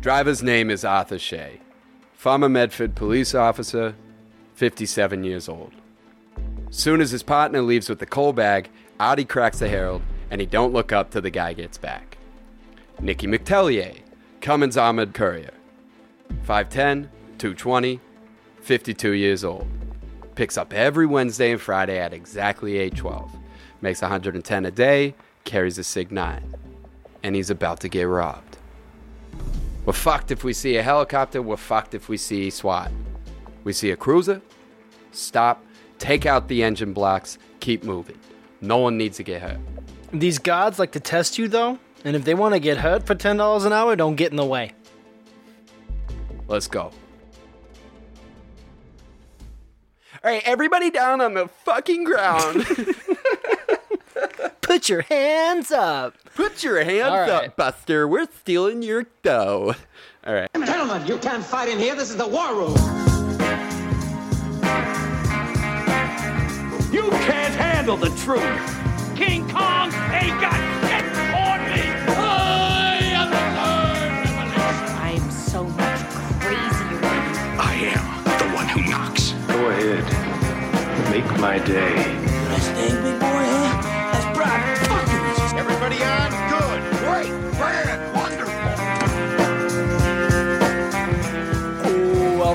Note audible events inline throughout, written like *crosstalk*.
Driver's name is Arthur Shea. Former Medford police officer, 57 years old. Soon as his partner leaves with the coal bag, Artie cracks the Herald, and he don't look up till the guy gets back. Nicky McTellier, Cummins Armored Courier. 5'10, 220, 52 years old. Picks up every Wednesday and Friday at exactly 812. Makes 110 a day, carries a Sig 9. And he's about to get robbed. We're fucked if we see a helicopter, we're fucked if we see SWAT. We see a cruiser, stop, take out the engine blocks, keep moving. No one needs to get hurt. These guards like to test you though, and if they want to get hurt for ten dollars an hour, don't get in the way. Let's go. All right, everybody down on the fucking ground. *laughs* *laughs* *laughs* Put your hands up. Put your hands All right. up, Buster. We're stealing your dough. All right. Gentlemen, you can't fight in here. This is the war room. You can't handle the truth. King Kong ain't got shit on me. I am the third revelation. I'm so much crazier. I am the one who knocks. Go ahead. Make my day. Nice thing, big boy,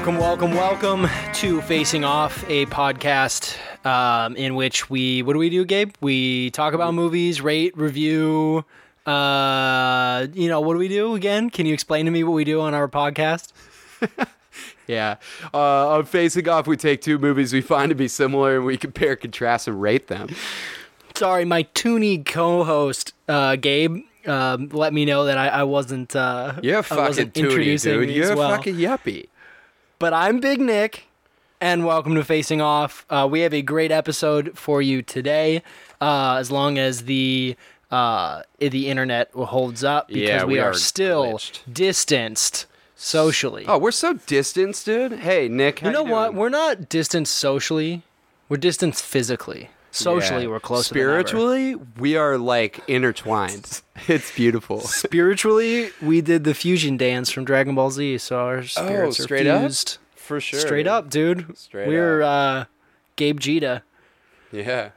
Welcome, welcome, welcome to Facing Off, a podcast um, in which we what do we do, Gabe? We talk about movies, rate, review. Uh, you know what do we do again? Can you explain to me what we do on our podcast? *laughs* Yeah. Uh, on Facing Off, we take two movies we find to be similar and we compare, contrast, and rate them. Sorry, my toony co-host uh, Gabe um, let me know that I, I wasn't. Uh, You're I fucking wasn't tootie, introducing dude. You're a well. fucking yuppie. But I'm Big Nick, and welcome to Facing Off. Uh, we have a great episode for you today, uh, as long as the uh, the internet holds up, because Yeah, we, we are, are still glitched. distanced socially. Oh, we're so distanced, dude. Hey, Nick. you know what? doing? We're not distanced socially. We're distanced physically. Socially, Yeah. we're ever. Spiritually, we are like intertwined. *laughs* it's beautiful. Spiritually, we did the fusion dance from Dragon Ball Z, so our spirits Oh, straight are up? fused. For sure. Straight up, dude. Straight We're uh, Gabe Jita. Yeah.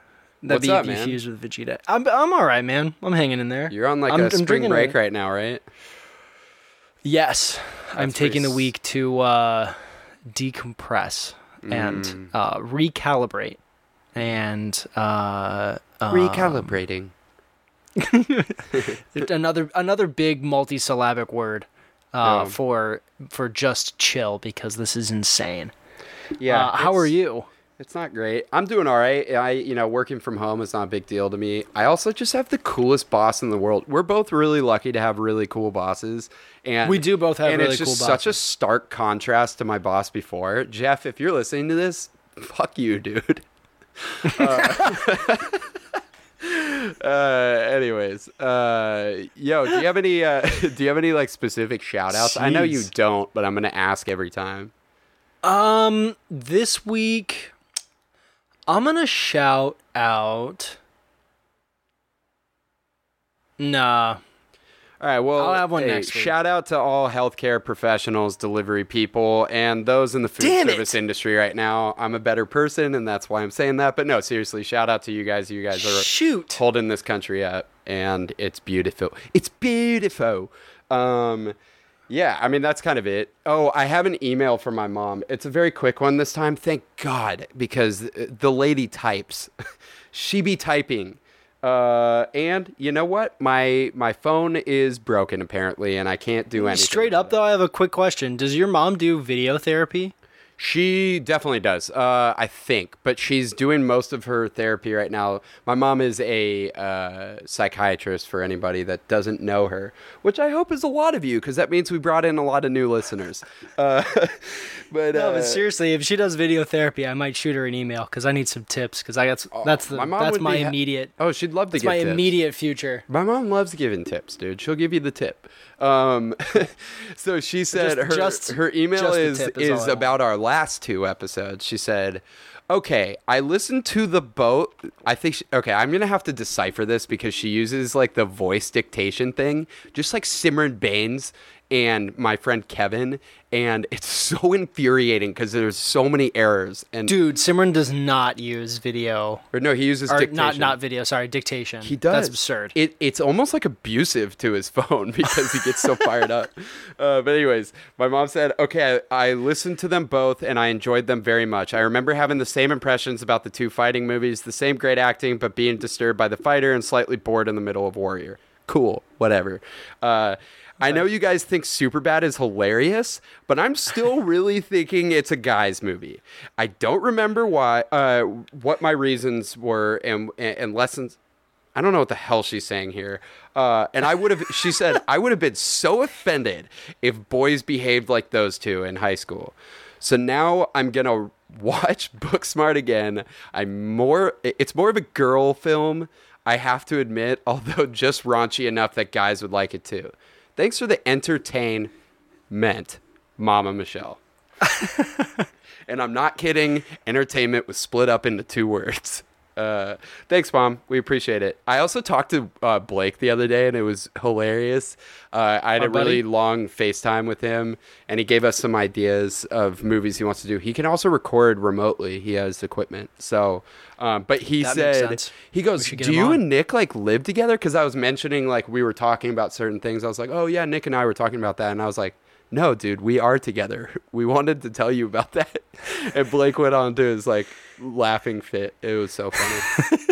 That'd What's be, up, man? with Vegeta. I'm I'm all right, man. I'm hanging in there. You're on like I'm- a I'm spring break a- right now, right? Yes, I'm That's pretty taking the week to uh, decompress Mm. and uh, recalibrate and uh, uh, Recalibrating. *laughs* another another big multisyllabic word uh, Yeah. for for just chill because this is insane. Yeah. uh, how are you? It's not great. I'm doing all right. I, you know, working from home is not a big deal to me. I also just have the coolest boss in the world. We're both really lucky to have really cool bosses, and We do both have and really it's just cool such a stark contrast to my boss before. Jeff, if you're listening to this, fuck you, dude. Uh, *laughs* uh, anyways, uh, yo, do you have any? Uh, *laughs* do you have any like specific shout outs? I know you don't, but I'm gonna ask every time. Um, this week, I'm gonna shout out. Nah, All right, well, I'll have one hey, next week. Shout out to all healthcare professionals, delivery people, and those in the food Damn it. service industry right now. I'm a better person, and that's why I'm saying that. But no, seriously, shout out to you guys. You guys are shoot. holding this country up, and it's beautiful. It's beautiful. Um, yeah, I mean that's kind of it. Oh, I have an email from my mom. It's a very quick one this time. Thank God, because the lady types. *laughs* she be typing. Uh, and you know what? My my phone is broken apparently, and I can't do anything. Straight up, though, I have a quick question. Does your mom do video therapy? She definitely does. Uh, I think, but she's doing most of her therapy right now. My mom is a uh, psychiatrist. For anybody that doesn't know her, which I hope is a lot of you, because that means we brought in a lot of new listeners. Uh, *laughs* but No, uh, but seriously, if she does video therapy, I might shoot her an email because I need some tips. Because I got s- that's the my mom that's my be ha- immediate oh, she'd love to give my tips. immediate future. My mom loves giving tips, dude. She'll give you the tip. Um, *laughs* so she said Just- her just- her email is is is about our last two episodes. She said, "Okay, I listened to the boat. I think she, okay, I'm gonna have to decipher this because she uses like the voice dictation thing, just like Simran Baines and my friend Kevin, and it's *laughs* so infuriating because there's so many errors. And Dude, Simran does not use video. or no, he uses Or dictation. not not video, sorry, dictation. He does. That's absurd. It, it's almost like abusive to his *laughs* phone because he gets so fired up. *laughs* Uh, but anyways, my mom said, "Okay, I, I listened to them both and I enjoyed them very much. I remember having the same impressions about the two fighting movies, the same great acting, but being disturbed by the fighter and slightly bored in the middle of Warrior. Cool, whatever." Uh, I know you guys think Superbad is hilarious, but I'm still *laughs* really thinking it's a guy's movie. I don't remember why, uh, what my reasons were and and lessons. I don't know what the hell she's saying here. Uh, and I would have, she said, *laughs* I would have been so offended if boys behaved like those two in high school. So now I'm going to watch *laughs* Booksmart again. I'm more, it's more of a girl film, I have to admit, although just raunchy enough that guys would like it too. Thanks for the entertainment, Mama Michelle. *laughs* and I'm not kidding. Entertainment was split up into two words. Uh, thanks, mom. We appreciate it. I also talked to uh, Blake the other day, and it was hilarious. Uh, I had Our a really buddy? long FaceTime with him, and he gave us some ideas of movies he wants to do. He can also record remotely. He has equipment. So, um, but he That makes said sense. he goes, should get "Do him you on." and Nick like live together?" Because I was mentioning like we were talking about certain things. I was like, "Oh yeah, Nick and I were talking about that," and I was like. No, dude, we are together. *laughs* We wanted to tell you about that. *laughs* And Blake went on to his like laughing fit. It was so funny.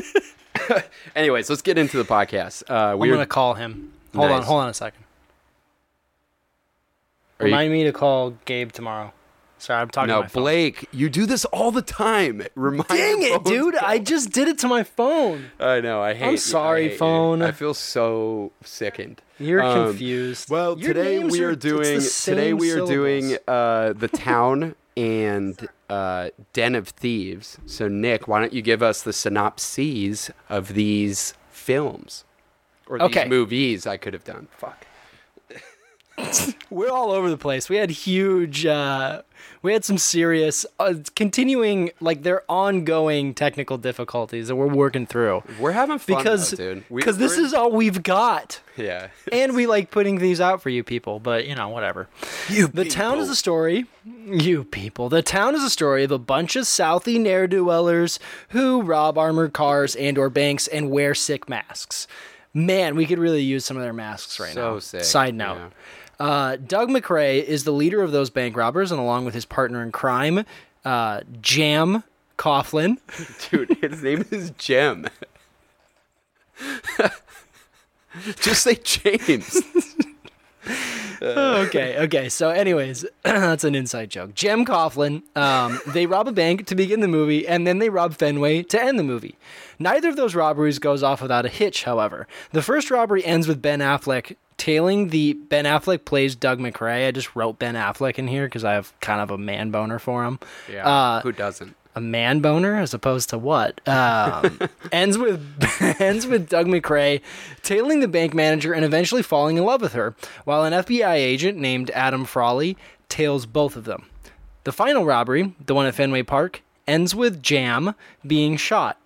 *laughs* *laughs* Anyways, let's get into the podcast. Uh, I'm gonna call him. Hold on, hold on a second. Are you- Remind me to call Gabe tomorrow. Sorry, I'm talking to no, phone. Blake, you do this all the time. *laughs* Remind Dang it, dude! to- I just did it to my phone. I know. I hate. you. I sorry, hate you. phone. I feel so sickened. You're Um, confused. Well, Your today we are the doing today we are doing uh, the town and uh, Den of Thieves. So Nick, why don't you give us the synopses of these films or these Okay. movies? I could have done. Fuck. *laughs* We're all over the place. We had huge. Uh, we had some serious, uh, continuing, like they're ongoing technical difficulties that we're working through. We're having fun Because, though, dude. Because this is all we've got. yeah. *laughs* and we like putting these out for you people, but you know, whatever. You the town is a story. You people. The town is a story of a bunch of Southie ne'er do wellers who rob armored cars and or banks and wear sick masks. Man, we could really use some of their masks right now. So now. sick, Side note. yeah. Uh, Doug McRae is the leader of those bank robbers, and along with his partner in crime, uh, Jam Coughlin. *laughs* Dude, his name is Jem. *laughs* Just say James. *laughs* okay, okay. So, anyways, *clears throat* that's an inside joke. Jem Coughlin. Um, they rob a bank to begin the movie, and then they rob Fenway to end the movie. Neither of those robberies goes off without a hitch. However, the first robbery ends with Ben Affleck tailing the Ben Affleck plays Doug McRae. I just wrote Ben Affleck in here because I have kind of a man boner for him. Yeah. Uh, who doesn't? a man boner as opposed to what? Um, *laughs* ends with *laughs* ends with Doug McRae tailing the bank manager and eventually falling in love with her, while an FBI agent named Adam Frawley tails both of them. The final robbery, the one at Fenway Park, ends with Jam being shot.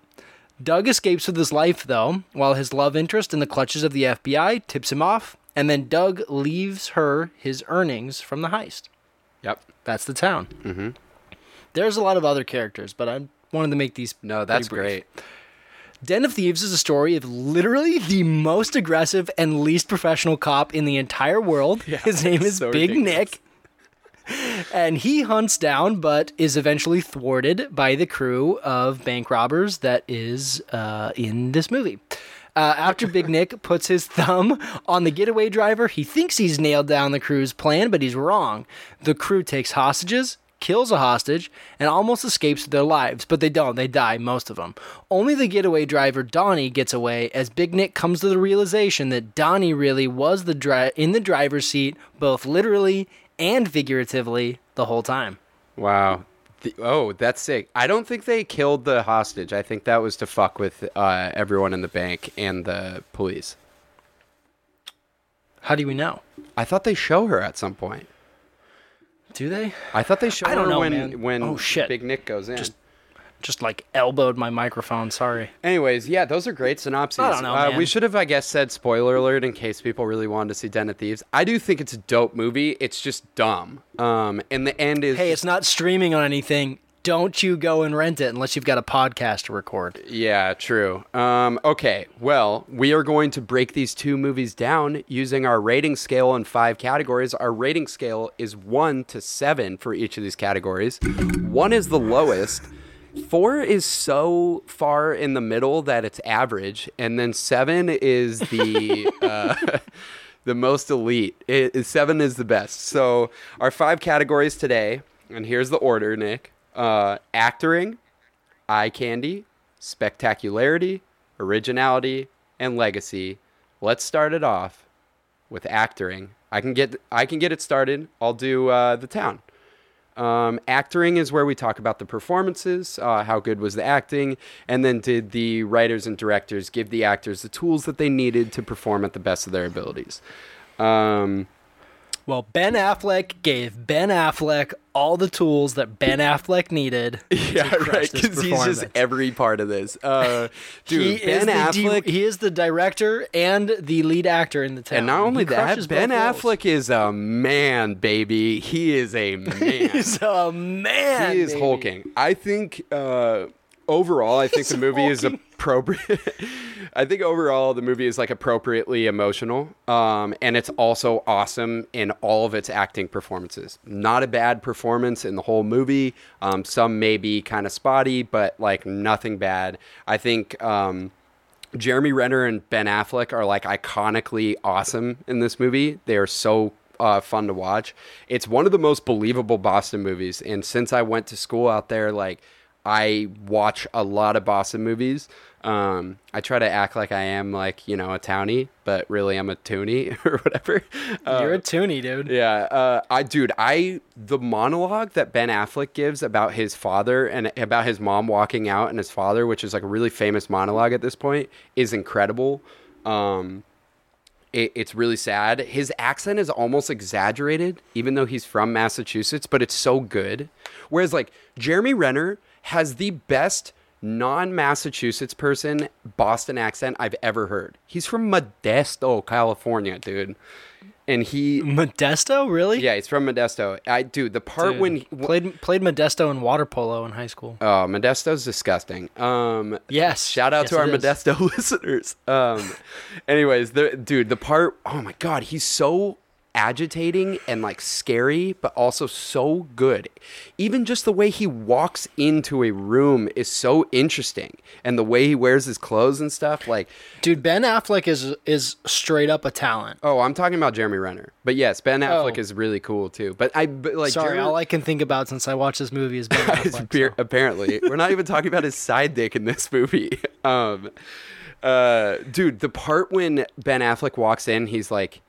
Doug escapes with his life, though, while his love interest in the clutches of the FBI tips him off, and then Doug leaves her his earnings from the heist. Yep. That's the town. Mm-hmm. There's a lot of other characters, but I wanted to make these. No, that's great. Den of Thieves is a story of literally the most aggressive and least professional cop in the entire world. *laughs* His name is so Big ridiculous. Nick. *laughs* And he hunts down, but is eventually thwarted by the crew of bank robbers that is uh, in this movie. Uh, after Big *laughs* Nick puts his thumb on the getaway driver, he thinks he's nailed down the crew's plan, but he's wrong. The crew takes hostages, kills a hostage, and almost escapes with their lives, but they don't. They die, most of them. Only the getaway driver, Donnie, gets away as Big Nick comes to the realization that Donnie really was the dri- in the driver's seat, both literally and figuratively, the whole time. Wow. The, oh, that's sick. I don't think they killed the hostage. I think that was to fuck with uh, everyone in the bank and the police. How do we know? I thought they show her at some point. Do they? I thought they showed I don't her know, when man. when Oh, shit. Big Nick goes in. Just- just like elbowed my microphone. Sorry. Anyways, yeah, those are great synopses. I don't know, uh, man. we should have, I guess, said spoiler alert in case people really wanted to see Den of Thieves. I do think it's a dope movie. It's just dumb. Um, and the end is Hey, it's not streaming on anything. Don't you go and rent it unless you've got a podcast to record. Yeah, true. Um, okay, well, we are going to break these two movies down using our rating scale in five categories. Our rating scale is one to seven for each of these categories. One is the lowest. Four is so far in the middle that it's average, and then seven is the *laughs* uh, *laughs* the most elite. It, seven is the best. So our five categories today, and here's the order, Nick: uh, acting, eye candy, spectacularity, originality, and legacy. Let's start it off with acting. I can get I can get it started. I'll do uh, the town. Um, acting is where we talk about the performances, uh, how good was the acting, and then did the writers and directors give the actors the tools that they needed to perform at the best of their abilities. Um, Well, Ben Affleck gave Ben Affleck all the tools that Ben Affleck needed. *laughs* yeah, crush right, because he's just every part of this. Uh, *laughs* dude, he Ben is the Affleck. di- he is the director and the lead actor in the town. and not only that, Ben both roles. Affleck is a man, baby. He is a *laughs* man. He's a man. he is baby. hulking. I think uh, overall, I think the *laughs* movie is appropriate. *laughs* I think overall the movie is like appropriately emotional, um, and it's also awesome in all of its acting performances. Not a bad performance in the whole movie. Um, some may be kind of spotty, but like nothing bad. I think. Um, Jeremy Renner and Ben Affleck are like iconically awesome in this movie. They are so uh, fun to watch. It's one of the most believable Boston movies, and since I went to school out there, like I watch a lot of Boston movies. Um, I try to act like I am like you know a townie, but really I'm a toonie *laughs* or whatever. Uh, You're a toonie, dude. yeah, uh, I dude, I the monologue that Ben Affleck gives about his father and about his mom walking out and his father, which is like a really famous monologue at this point, is incredible. Um, it, it's really sad. His accent is almost exaggerated, even though he's from Massachusetts, but it's so good. Whereas like Jeremy Renner has the best non-Massachusetts person Boston accent I've ever heard. He's from Modesto, California, dude. And he Modesto, really? yeah, he's from Modesto. I dude, the part Dude, when he, played played Modesto in water polo in high school. oh, Modesto's disgusting. Um Yes. Shout out Yes, to our. Modesto *laughs* listeners. Um, anyways, the dude, the part. Oh my god, he's so agitating and like scary, but also so good. Even just the way he walks into a room is so interesting, and the way he wears his clothes and stuff. Like, Dude, Ben Affleck is is straight up a talent. oh, I'm talking about Jeremy Renner, but yes, Ben Affleck Oh. is really cool too. But I but like Sorry, Jeremy- all I can think about since I watched this movie is Ben *laughs* Affleck. so. apparently we're not even talking about his side dick in this movie *laughs* um uh dude the part when ben affleck walks in he's like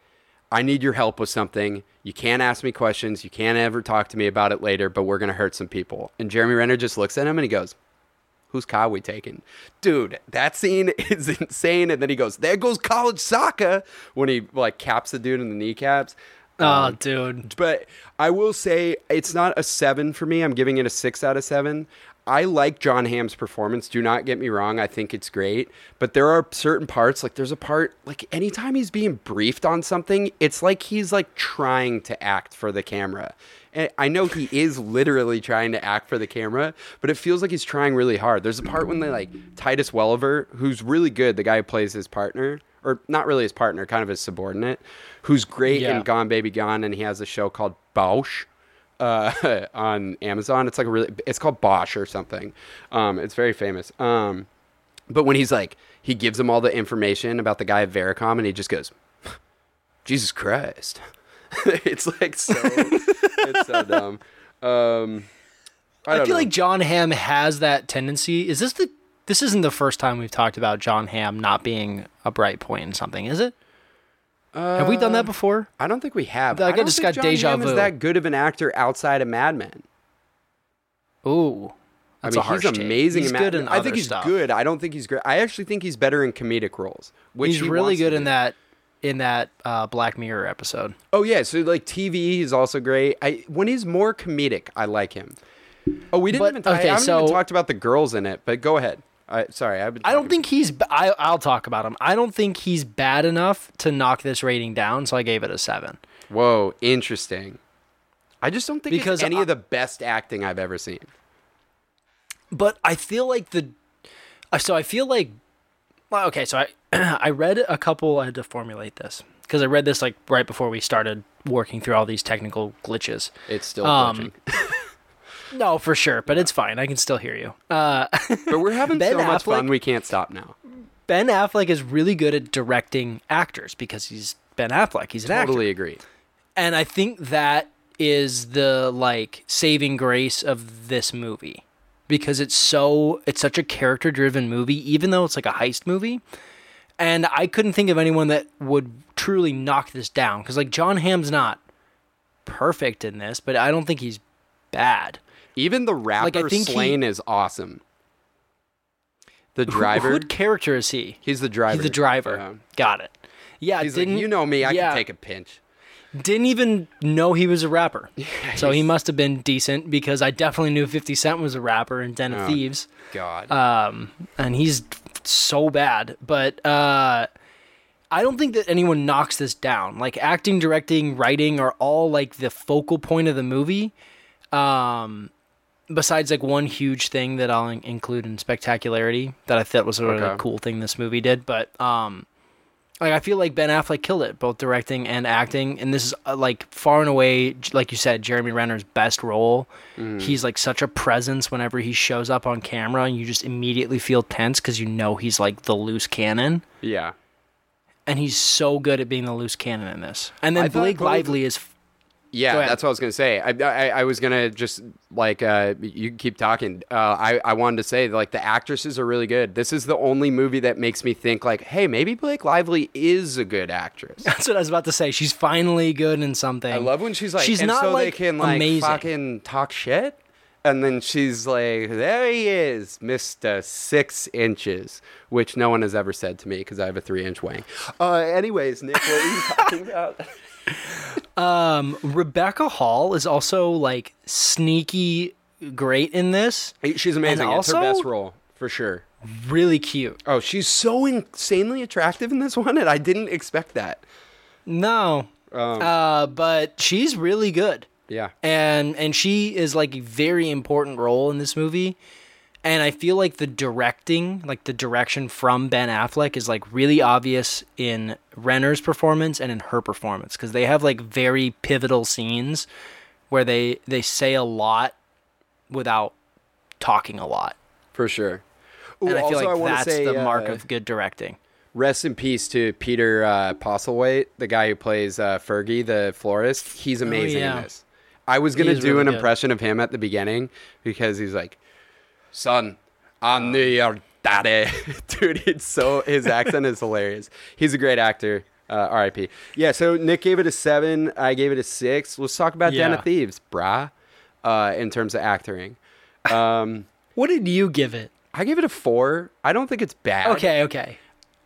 i need your help with something you can't ask me questions you can't ever talk to me about it later but we're gonna hurt some people and jeremy renner just looks at him and he goes Who's we taking dude that scene *laughs* is insane and then he goes there goes college soccer when he like caps the dude in the kneecaps Oh, um, dude. but I will say it's not a seven for me. I'm giving it a six out of seven. I like John Hamm's performance. Do not get me wrong. I think it's great. But there are certain parts, like there's a part, like anytime he's being briefed on something, it's like he's like trying to act for the camera. And I know he is literally trying to act for the camera, but it feels like he's trying really hard. There's a part when they like Titus Welliver, who's really good, the guy who plays his partner, or not really his partner, kind of his subordinate, who's great Yeah. in Gone Baby Gone, and he has a show called Bosch uh, *laughs* on Amazon. It's like a really, it's called Bosch or something. Um, it's very famous. Um, but when he's like, he gives him all the information about the guy at Vericom, and he just goes, *sighs* "Jesus Christ!" *laughs* it's like so, it's so *laughs* dumb. Um, I, I, feel know. like John Hamm has that tendency. Is this the this isn't the first time we've talked about John Hamm not being a bright point in something, is it? Have we done that before? I don't think we have. Like, I don't just think got John deja Hamm is that good of an actor outside of Mad Men. Ooh. I mean, he's take. amazing. He's in good Mad in I think he's stuff. good. I don't think he's great. I actually think he's better in comedic roles. Which He's he really good in that in that uh, Black Mirror episode. Oh yeah, so like TV, he's also great. I when he's more comedic, I like him. Oh, we didn't But- even. I okay, haven't so- even talked about the girls in it. But go ahead. I, sorry, I've been I don't think he's. b- I, I'll talk about him. I don't think he's bad enough to knock this rating down, so I gave it a seven. Whoa, interesting. I just don't think Because it's any I- of the best acting I've ever seen. But I feel like the. uh, So I feel like. Well, okay, so I *clears throat* I read a couple. I had to formulate this because I read this like right before we started working through all these technical glitches. It's still Um, glitching. *laughs* No, for sure, but it's fine. I can still hear you. Uh, *laughs* but we're having Ben so much fun, we can't stop now. ben Affleck is really good at directing actors because he's Ben Affleck. He's an actor. Totally agree. and I think that is the like saving grace of this movie because it's so it's such a character driven movie even though it's like a heist movie and I couldn't think of anyone that would truly knock this down cuz like John Hamm's not perfect in this but I don't think he's bad. Even the rapper think he- is awesome. The Who- driver. What character is he? he's the driver. He's the driver. Yeah. Got it. Yeah, He's didn't you know me. I yeah. can take a pinch. didn't even know he was a rapper. *laughs* so he must have been decent because I definitely knew 50 Cent was a rapper in Den of Oh. Thieves. God. Um, and he's so bad. But uh, I don't think that anyone knocks this down. Like acting, directing, writing are all like the focal point of the movie. Um, besides like one huge thing that I'll in- include in spectacularity that I thought was a really Okay. cool thing this movie did. But um, like I feel like Ben Affleck killed it, both directing and acting, and this is uh, like far and away, like you said, Jeremy Renner's best role. He's like such a presence whenever he shows up on camera, and you just immediately feel tense because you know he's like the loose cannon, yeah. and he's so good at being the loose cannon in this. And then Blake Lively is Yeah, that's what I was gonna say. I, I, I was gonna just like uh, you keep talking. Uh, I, I wanted to say like the actresses are really good. This is the only movie that makes me think like, hey, maybe Blake Lively is a good actress. *laughs* That's what I was about to say. She's finally good in something. I love when she's like, she's and not so like they can like amazing. fucking talk shit. And then she's like, there he is, Mr. Six Inches, which no one has ever said to me because I have a three inch wang. Uh, anyways, Nick, what are you talking *laughs* about? Rebecca Hall is also like sneaky great in this. She's amazing. And it's her best role, for sure. Really cute. Oh, she's so insanely attractive in this one, and I didn't expect that. No. Um, Uh, but she's really good. yeah. and and she is like a very important role in this movie and i feel like the directing like the direction from ben affleck is like really obvious in renner's performance and in her performance because they have like very pivotal scenes where they they say a lot without talking a lot For sure. Ooh, and i feel also, like wanna that's say, the mark uh, of good directing Rest in peace to Peter uh, Postlethwaite, the guy who plays uh, Fergie, the florist. He's amazing Oh, yeah. in this. I was gonna do really an good. impression of him at the beginning because he's like, "Son, I knew your daddy." *laughs* Dude, it's so his accent is hilarious. He's a great actor. Uh, R.I.P. Yeah. So Nick gave it a seven. I gave it a six. Let's talk about Den of Thieves, brah. Uh, in terms of acting, um, *laughs* what did you give it I gave it a four. I don't think it's bad. okay okay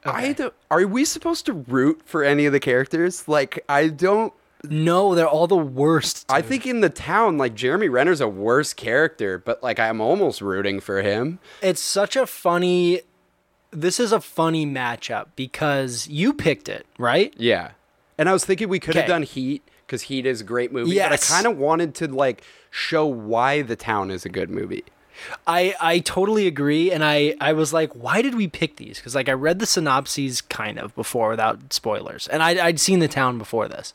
I don't, are we supposed to root for any of the characters? Like, I don't. No they're all the worst I think in the town, like Jeremy Renner's a worse character, but like I'm almost rooting for him. it's such a funny this is a funny matchup because you picked it right Yeah, and I was thinking we could have done Heat because Heat is a great movie. Yes. but I kind of wanted to like show why the town is a good movie. I i totally agree and i i was like why did we pick these? Because like i read the synopses kind of before without spoilers and I'd, I'd seen the town before this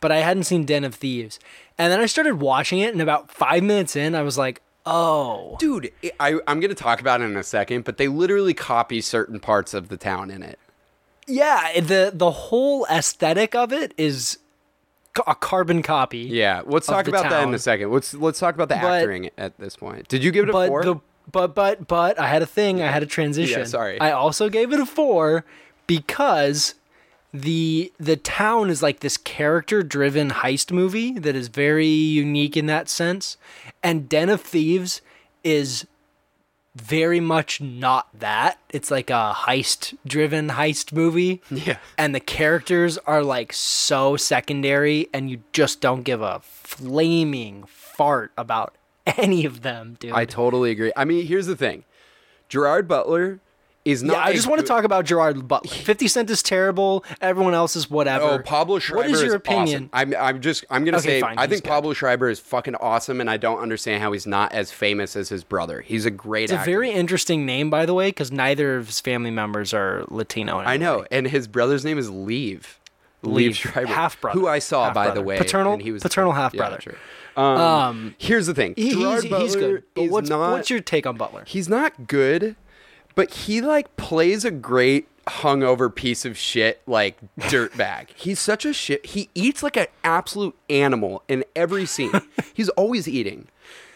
but i hadn't seen den of thieves. And then i started watching it and about five minutes in i was like oh. Dude, I, I'm gonna talk about it in a second, but they literally copy certain parts of the town in it. yeah the the whole aesthetic of it is a carbon copy Yeah, let's talk about that in a second. Let's let's talk about the But- acting at this point. Did you give it a but four? the but but but I had a thing. I had a transition. Yeah, sorry. I also gave it a four because the the town is like this character driven heist movie that is very unique in that sense, and Den of Thieves is very much not that. It's like a heist driven heist movie. *laughs* Yeah. And the characters are like so secondary and you just don't give a flaming fart about *laughs* any of them, dude. I totally agree. I mean, here's the thing: Gerard Butler is not. yeah, I just want to talk about Gerard Butler. Fifty Cent is terrible. Everyone else is whatever. Oh, Pablo Schreiber What is your opinion? awesome. I'm, I'm just, I'm gonna Okay, say, fine, I think good. Pablo Schreiber is fucking awesome, and I don't understand how he's not as famous as his brother. He's a great It's a very interesting name, by the way, because neither of his family members are Latino. I know, and his brother's name is Liev. Liev, Schreiber, half-brother, who I saw by the way, Paternal- and he was paternal half-brother. true. Um, Um, here's the thing: He- he's, Butler he's good. But what's, not. what's your take on Butler? he's not good, but he like plays a great hungover piece of shit like dirtbag. *laughs* he's such a shit. He eats like an absolute animal in every scene. *laughs* he's always eating.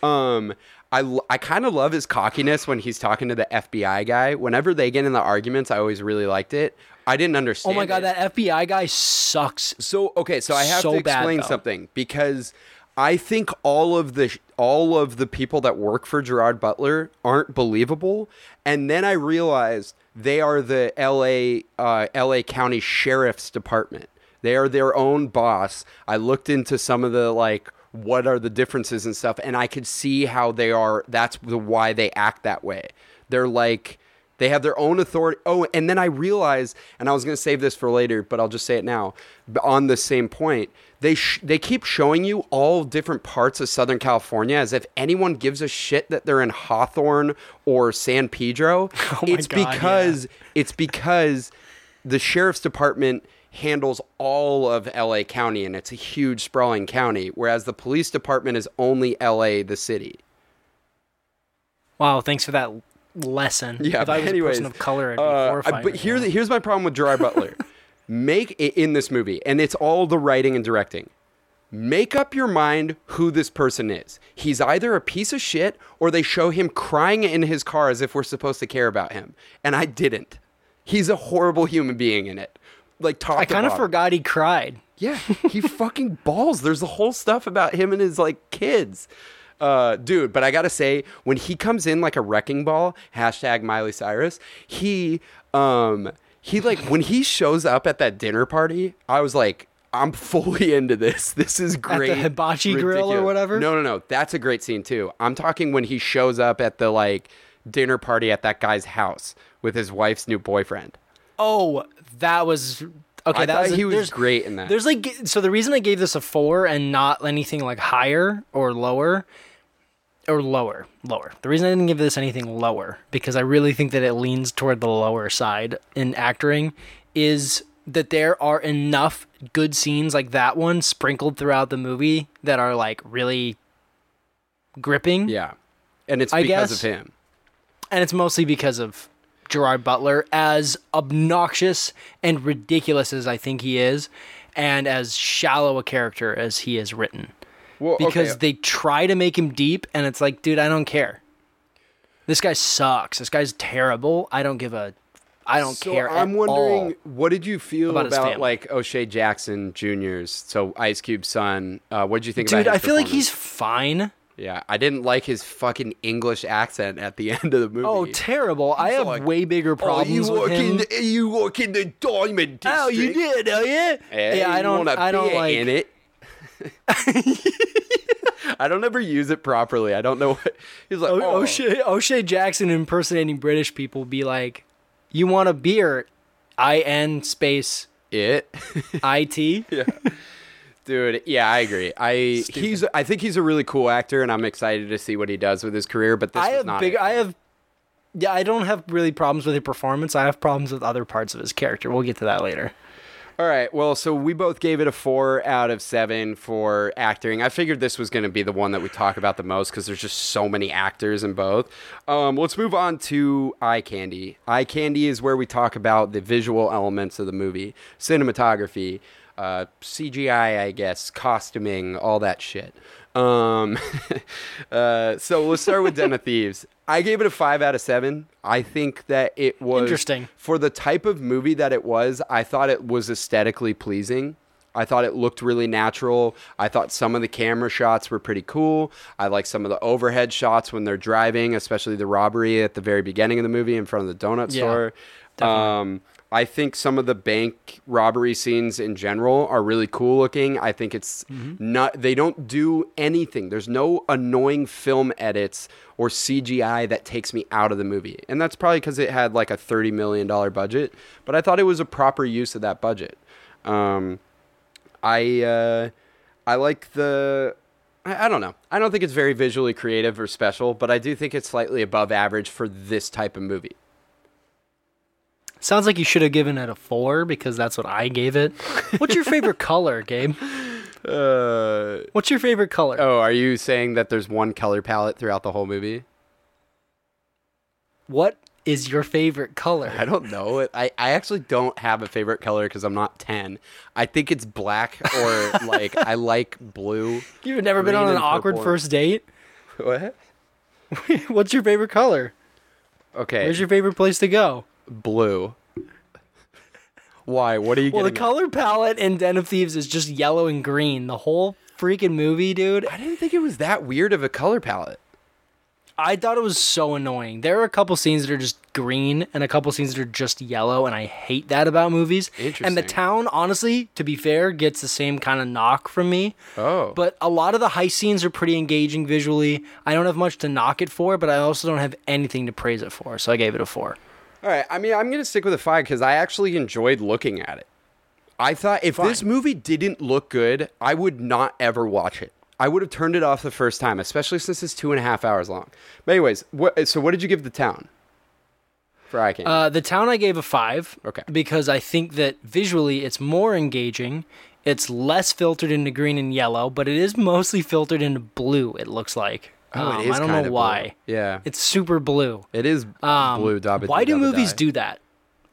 Um, I, I kind of love his cockiness when he's talking to the FBI guy. Whenever they get in the arguments, I always really liked it. I didn't understand. Oh my god, it. that FBI guy sucks. So okay, so I have So to explain though. something because I think all of the all of the people that work for Gerard Butler aren't believable, and then I realized they are the L.A. Uh, L.A. County Sheriff's Department. They are their own boss. I looked into some of the like what are the differences and stuff, and I could see how they are. That's the why they act that way. They're like they have their own authority. Oh, and then I realized, and I was going to save this for later, but I'll just say it now. On the same point, they sh- they keep showing you all different parts of Southern California as if anyone gives a shit that they're in Hawthorne or San Pedro. *laughs* Oh my it's God, because it's because the sheriff's department handles all of LA County and it's a huge sprawling county, whereas the police department is only LA, the city. Wow, thanks for that lesson. Yeah, if I but was anyways, a person of color, I'd be uh, I- but right here, now. here's my problem with Gerard Butler. *laughs* Make it in this movie, and it's all the writing and directing. Make up your mind who this person is. He's either a piece of shit or they show him crying in his car as if we're supposed to care about him. And I didn't. He's a horrible human being in it. Like top I kind of forgot he cried. Yeah, he *laughs* fucking balls. There's a whole stuff about him and his like kids. Uh, dude, but I gotta say, when he comes in like a wrecking ball, hashtag Miley Cyrus, he um he like when he shows up at that dinner party, I was like, I'm fully *laughs* into this. This is the great. hibachi grill or whatever? No, no, no. That's a great scene too. I'm talking when he shows up at the like dinner party at that guy's house with his wife's new boyfriend. Oh, that was okay. I that thought was he was great in that. There's like so the reason I gave this a four and not anything like higher or lower or lower, lower. The reason I didn't give this anything lower because I really think that it leans toward the lower side in acting is that there are enough good scenes like that one sprinkled throughout the movie that are like really gripping. Yeah, and it's I because guess- of him. and it's mostly because of Gerard Butler, as obnoxious and ridiculous as I think he is, and as shallow a character as he is written. Well, Because okay. they try to make him deep, and it's like, dude, I don't care. This guy sucks. This guy's terrible. I don't give a. I don't So care. I'm wondering, what did you feel about about, like O'Shea Jackson Jr.'s, so Ice Cube's son? Uh, what did you think dude. about I feel like he's fine. Yeah, I didn't like his fucking English accent at the *laughs* end of the movie. Oh, terrible! I have like, way bigger problems oh, you with him. in the, you work in the diamond district. oh, you did, oh yeah. Hey, yeah, I don't. I don't like. in it. *laughs* I don't ever use it properly. I don't know. What, he's like, oh, O'Shea, O'Shea Jackson impersonating British people be like, "You want a beer? I N space it. I T." *laughs* Yeah, Dude, yeah, I agree. I he's I think he's a really cool actor, and I'm excited to see what he does with his career. But this I have not big. it. I have. Yeah, I don't have really problems with his performance. I have problems with other parts of his character. We'll get to that later. All right. Well, so we both gave it a four out of seven for acting. I figured this was going to be the one that we talk about the most because there's just so many actors in both. Um, let's move on to eye candy. Eye candy is where we talk about the visual elements of the movie, cinematography, uh, CGI, I guess, costuming, all that shit. Um, *laughs* uh, so we'll start with Den of Thieves. I gave it a five out of seven. I think that it was Interesting. for the type of movie that it was. I thought it was aesthetically pleasing. I thought it looked really natural. I thought some of the camera shots were pretty cool. I like some of the overhead shots when they're driving, especially the robbery at the very beginning of the movie in front of the donut Yeah. store. Um, I think some of the bank robbery scenes in general are really cool looking. I think it's not, they don't do anything. There's no annoying film edits or CGI that takes me out of the movie. And that's probably because it had like a $30 million budget, but I thought it was a proper use of that budget. Um, I, uh, I like the, I don't know. I don't think it's very visually creative or special, but I do think it's slightly above average for this type of movie. Sounds like you should have given it a four because that's what I gave it. What's your favorite *laughs* color, Gabe? Uh, What's your favorite color? oh, are you saying that there's one color palette throughout the whole movie? What is your favorite color? I don't know. I, I actually don't have a favorite color because I'm not 10. I think it's black or *laughs* like I like blue. You've never been green on an and awkward purple. first date? *laughs* What? What's your favorite color? Okay. Where's your favorite place to go? Blue? Why? What are you Well, the at? color palette in Den of Thieves is just yellow and green. The whole freaking movie, dude. I didn't think it was that weird of a color palette. I thought it was so annoying. There are a couple scenes that are just green and a couple scenes that are just yellow, and I hate that about movies. Interesting. And the town, honestly, to be fair, gets the same kind of knock from me. Oh. But a lot of the heist scenes are pretty engaging visually. I don't have much to knock it for, but I also don't have anything to praise it for, so I gave it a four. All right. I mean, I'm going to stick with a five because I actually enjoyed looking at it. I thought if this movie didn't look good, I would not ever watch it. I would have turned it off the first time, especially since it's two and a half hours long. But anyways, what, so what did you give the town for eye candy? Uh, the town I gave a five. Okay. Because I think that visually it's more engaging. It's less filtered into green and yellow, but it is *laughs* mostly filtered into blue. It looks like. Oh, Um, I don't know blue. why. Yeah. It's super blue. it is Um, blue. Dabba why do movies do that?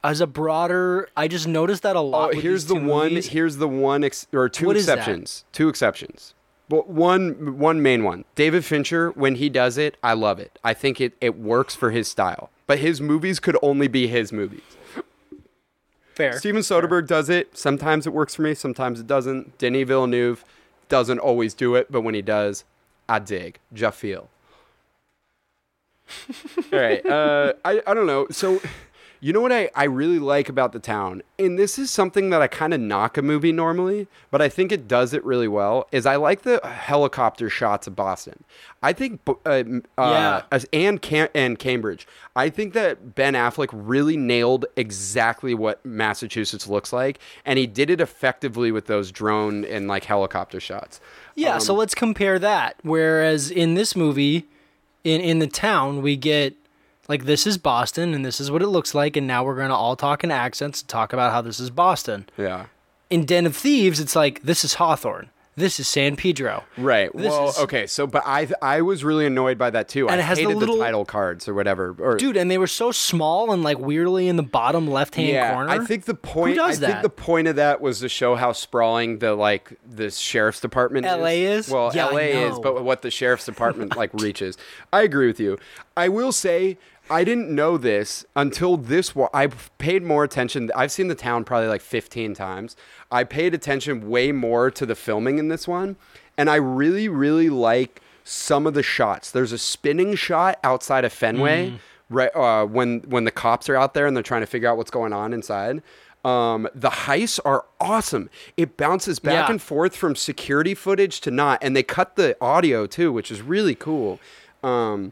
As a broader, I just noticed that a Oh, lot. with here's the one. movies. Here's the one, ex- or two What exceptions. Two exceptions. But one, one main one. David Fincher, when he does it, I love it. I think it it works for his style. But his movies could only be his movies. Fair. Steven Soderbergh does it. Sometimes it works for me. Sometimes it doesn't. Denis Villeneuve doesn't always do it, but when he does, I dig. Ja feel. All right. Uh, I, I don't know. So, you know what I, I really like about the town, and this is something that I kind of knock a movie normally, but I think it does it really well. Is I like the helicopter shots of Boston. I think, uh, uh, Yeah. as and Cam- and Cambridge. I think that Ben Affleck really nailed exactly what Massachusetts looks like, and he did it effectively with those drone and like helicopter shots. Yeah, Um, so let's compare that. Whereas in this movie, in in the town, we get like this is Boston and this is what it looks like, and now we're gonna all talk in accents and talk about how this is Boston. Yeah. In Den of Thieves, it's like this is Hawthorne, this is San Pedro. Right. This well, is- okay. So, but I I was really annoyed by that too. And I it has the hated little- title cards or whatever. Or, Dude, and they were so small and like weirdly in the bottom left hand yeah, corner. I think the point. Who does I think that? the point of that was to show how sprawling the like the sheriff's department. LA is? Well, Yeah, LA is, but what the sheriff's department like reaches. I agree with you. I will say. I didn't know this until this. Wa- I paid more attention. I've seen the town probably like 15 times. I paid attention way more to the filming in this one, and I really, really like some of the shots. There's a spinning shot outside of Fenway, Mm. right uh, when when the cops are out there and they're trying to figure out what's going on inside. Um, the heists are awesome. It bounces back Yeah. and forth from security footage to not, and they cut the audio too, which is really cool. Um,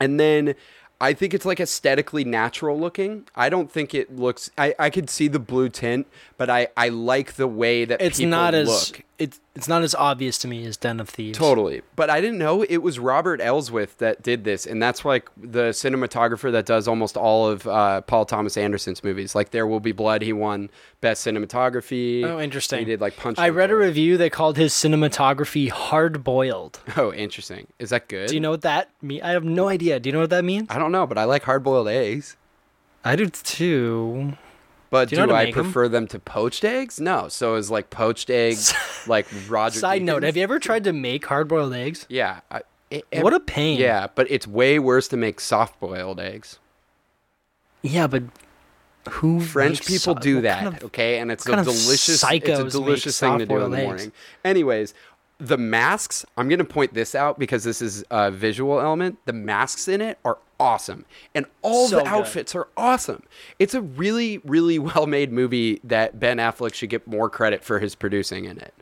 and then I think it's like aesthetically natural looking. I don't think it looks. I, I could see the blue tint, but I, I like the way that it's people not as look. It's it's not as obvious to me as Den of Thieves. Totally. But I didn't know it was Robert Elswit that did this. And that's like the cinematographer that does almost all of uh, Paul Thomas Anderson's movies. Like There Will Be Blood, he won Best Cinematography. Oh, interesting. He did like Punch. I read a review that called his cinematography hard boiled. *laughs* Oh, interesting. Is that good? Do you know what that mean? I have no idea. Do you know what that means? I don't know, but I like hard boiled eggs. I do too. But Do do, you know to I prefer them to poached eggs? No. So is like poached eggs *laughs* like Roger. Side note: Have you ever tried to make hard boiled eggs? Yeah. I, it- What a pain. Yeah, but it's way worse to make soft boiled eggs. Yeah, but who French people so- do that, kind of- okay? And it's a delicious, it's a delicious thing to do in the eggs? morning. Anyways, the masks, I'm going to point this out because this is a visual element. The masks in it are awesome. And all So the good. outfits are awesome. It's a really, really *laughs* well made movie that Ben Affleck should get more credit for his producing in it.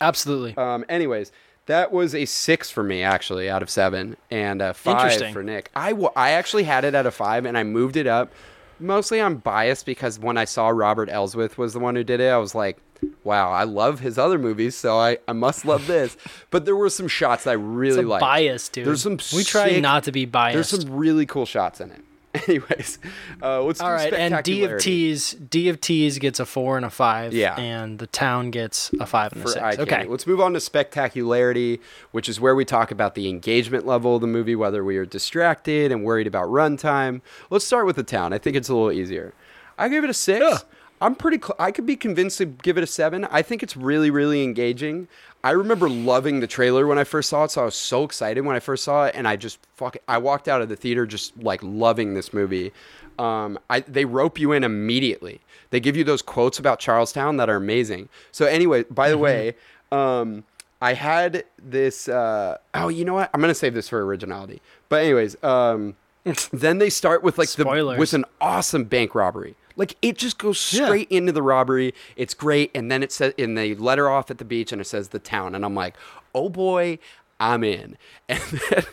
Absolutely. Um, anyways, that was a six for me, actually, out of seven, and a five for Nick. I, w- I actually had it at a five, and I moved it up. Mostly I'm biased because when I saw Robert Elswit was the one who did it, I was like, wow, I love his other movies, so I, I must love this. *laughs* But there were some shots that I really a liked. bias, dude. There's some We try not to be biased. There's some really cool shots in it. *laughs* Anyways, uh, let's All do and D of. T's D of T's gets a four and a five. Yeah. and the town gets a five and a for six. Okay. Let's move on to spectacularity, which is where we talk about the engagement level of the movie, whether we are distracted and worried about runtime. Let's start with the town. I think it's a little easier. I give it a six. I'm pretty. Cl- I could be convinced to give it a seven. I think it's really, really engaging. I remember loving the trailer when I first saw it, so I was so excited when I first saw it, and I just fuck. I walked out of the theater just like loving this movie. Um, I they rope you in immediately. They give you those quotes about Charlestown that are amazing. So anyway, by the *laughs* way, um, I had this. Uh, oh, you know what? I'm gonna save this for originality. But anyways, um, *laughs* then they start with like the Spoilers. with an awesome bank robbery. Like it just goes Yeah. straight into the robbery. It's great, and then it says, and they let her off at the beach, and it says the town, and I'm like, oh boy, I'm in. *laughs* And then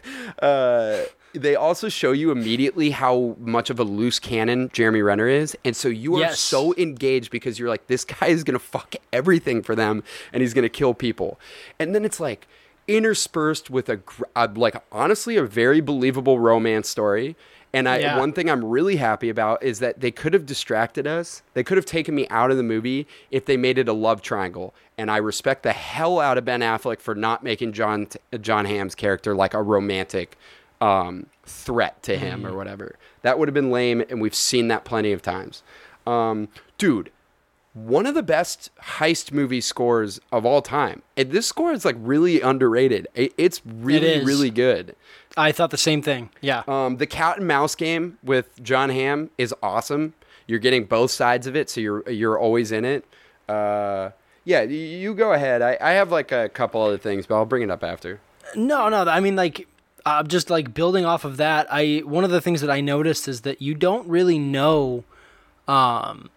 uh, they also show you immediately how much of a loose cannon Jeremy Renner is, and so you are Yes. so engaged because you're like, this guy is gonna fuck everything for them, and he's gonna kill people, and then it's like interspersed with a, a like honestly a very believable romance story. And I, Yeah. one thing I'm really happy about is that they could have distracted us. They could have taken me out of the movie if they made it a love triangle. And I respect the hell out of Ben Affleck for not making Jon Jon Hamm's character like a romantic um, threat to him or whatever. That would have been lame, and we've seen that plenty of times. Um, dude, one of the best heist movie scores of all time. And this score is like really underrated. It, it's really, is. really good. I thought the same thing. Yeah, Um, the cat and mouse game with Jon Hamm is awesome. You're getting both sides of it, so you're you're always in it. Uh, yeah, you go ahead. I, I have like a couple other things, but I'll bring it up after. No, no. I mean, like, uh, just like building off of that. I one of the things that I noticed is that you don't really know, um,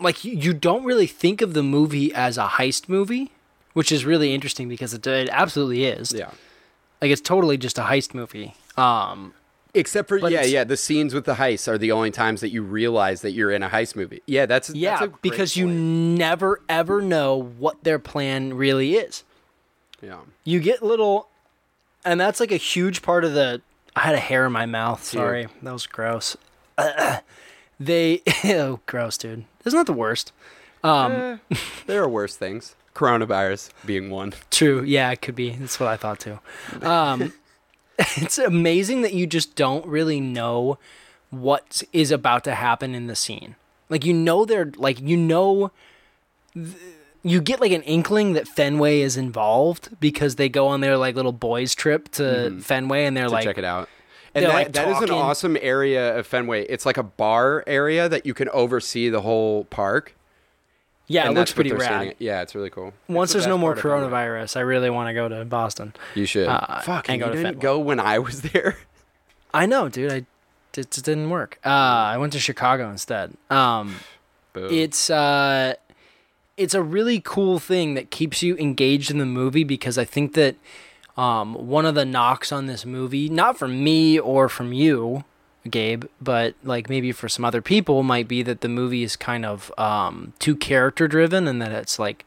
like you, you don't really think of the movie as a heist movie, which is really interesting because it, it absolutely is. Yeah. Like it's totally just a heist movie. Um, Except for yeah, yeah, the scenes with the heist are the only times that you realize that you're in a heist movie. Yeah, that's yeah, that's because you never ever know what their plan really is. yeah. you get little and that's like a huge part of the i had a hair in my mouth sorry that was gross *clears throat* they *laughs* oh gross dude isn't that the worst *laughs* There are worse things. Coronavirus being one. true yeah it could be that's what i thought too um *laughs* it's amazing that you just don't really know what is about to happen in the scene like you know they're like you know th- you get like an inkling that Fenway is involved because they go on their like little boys trip to Fenway and they're Mm-hmm. to like check it out. And that, like, that is an awesome area of Fenway. It's like a bar area that you can oversee the whole park. Yeah, it looks pretty they're rad. standing. Yeah, it's really cool. Once It's the there's no more part of Fenway. coronavirus, I really want to go to Boston. You should. Uh, Fuck, and and go you didn't Fenway. go when I was there. *laughs* I know, dude. I it just didn't work. Uh, I went to Chicago instead. Um, it's uh, it's a really cool thing that keeps you engaged in the movie because I think that um, one of the knocks on this movie, not from me or from you, Gabe, but like maybe for some other people, might be that the movie is kind of um, too character driven and that it's like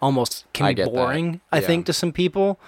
almost can I be that. boring. I Yeah. think to some people.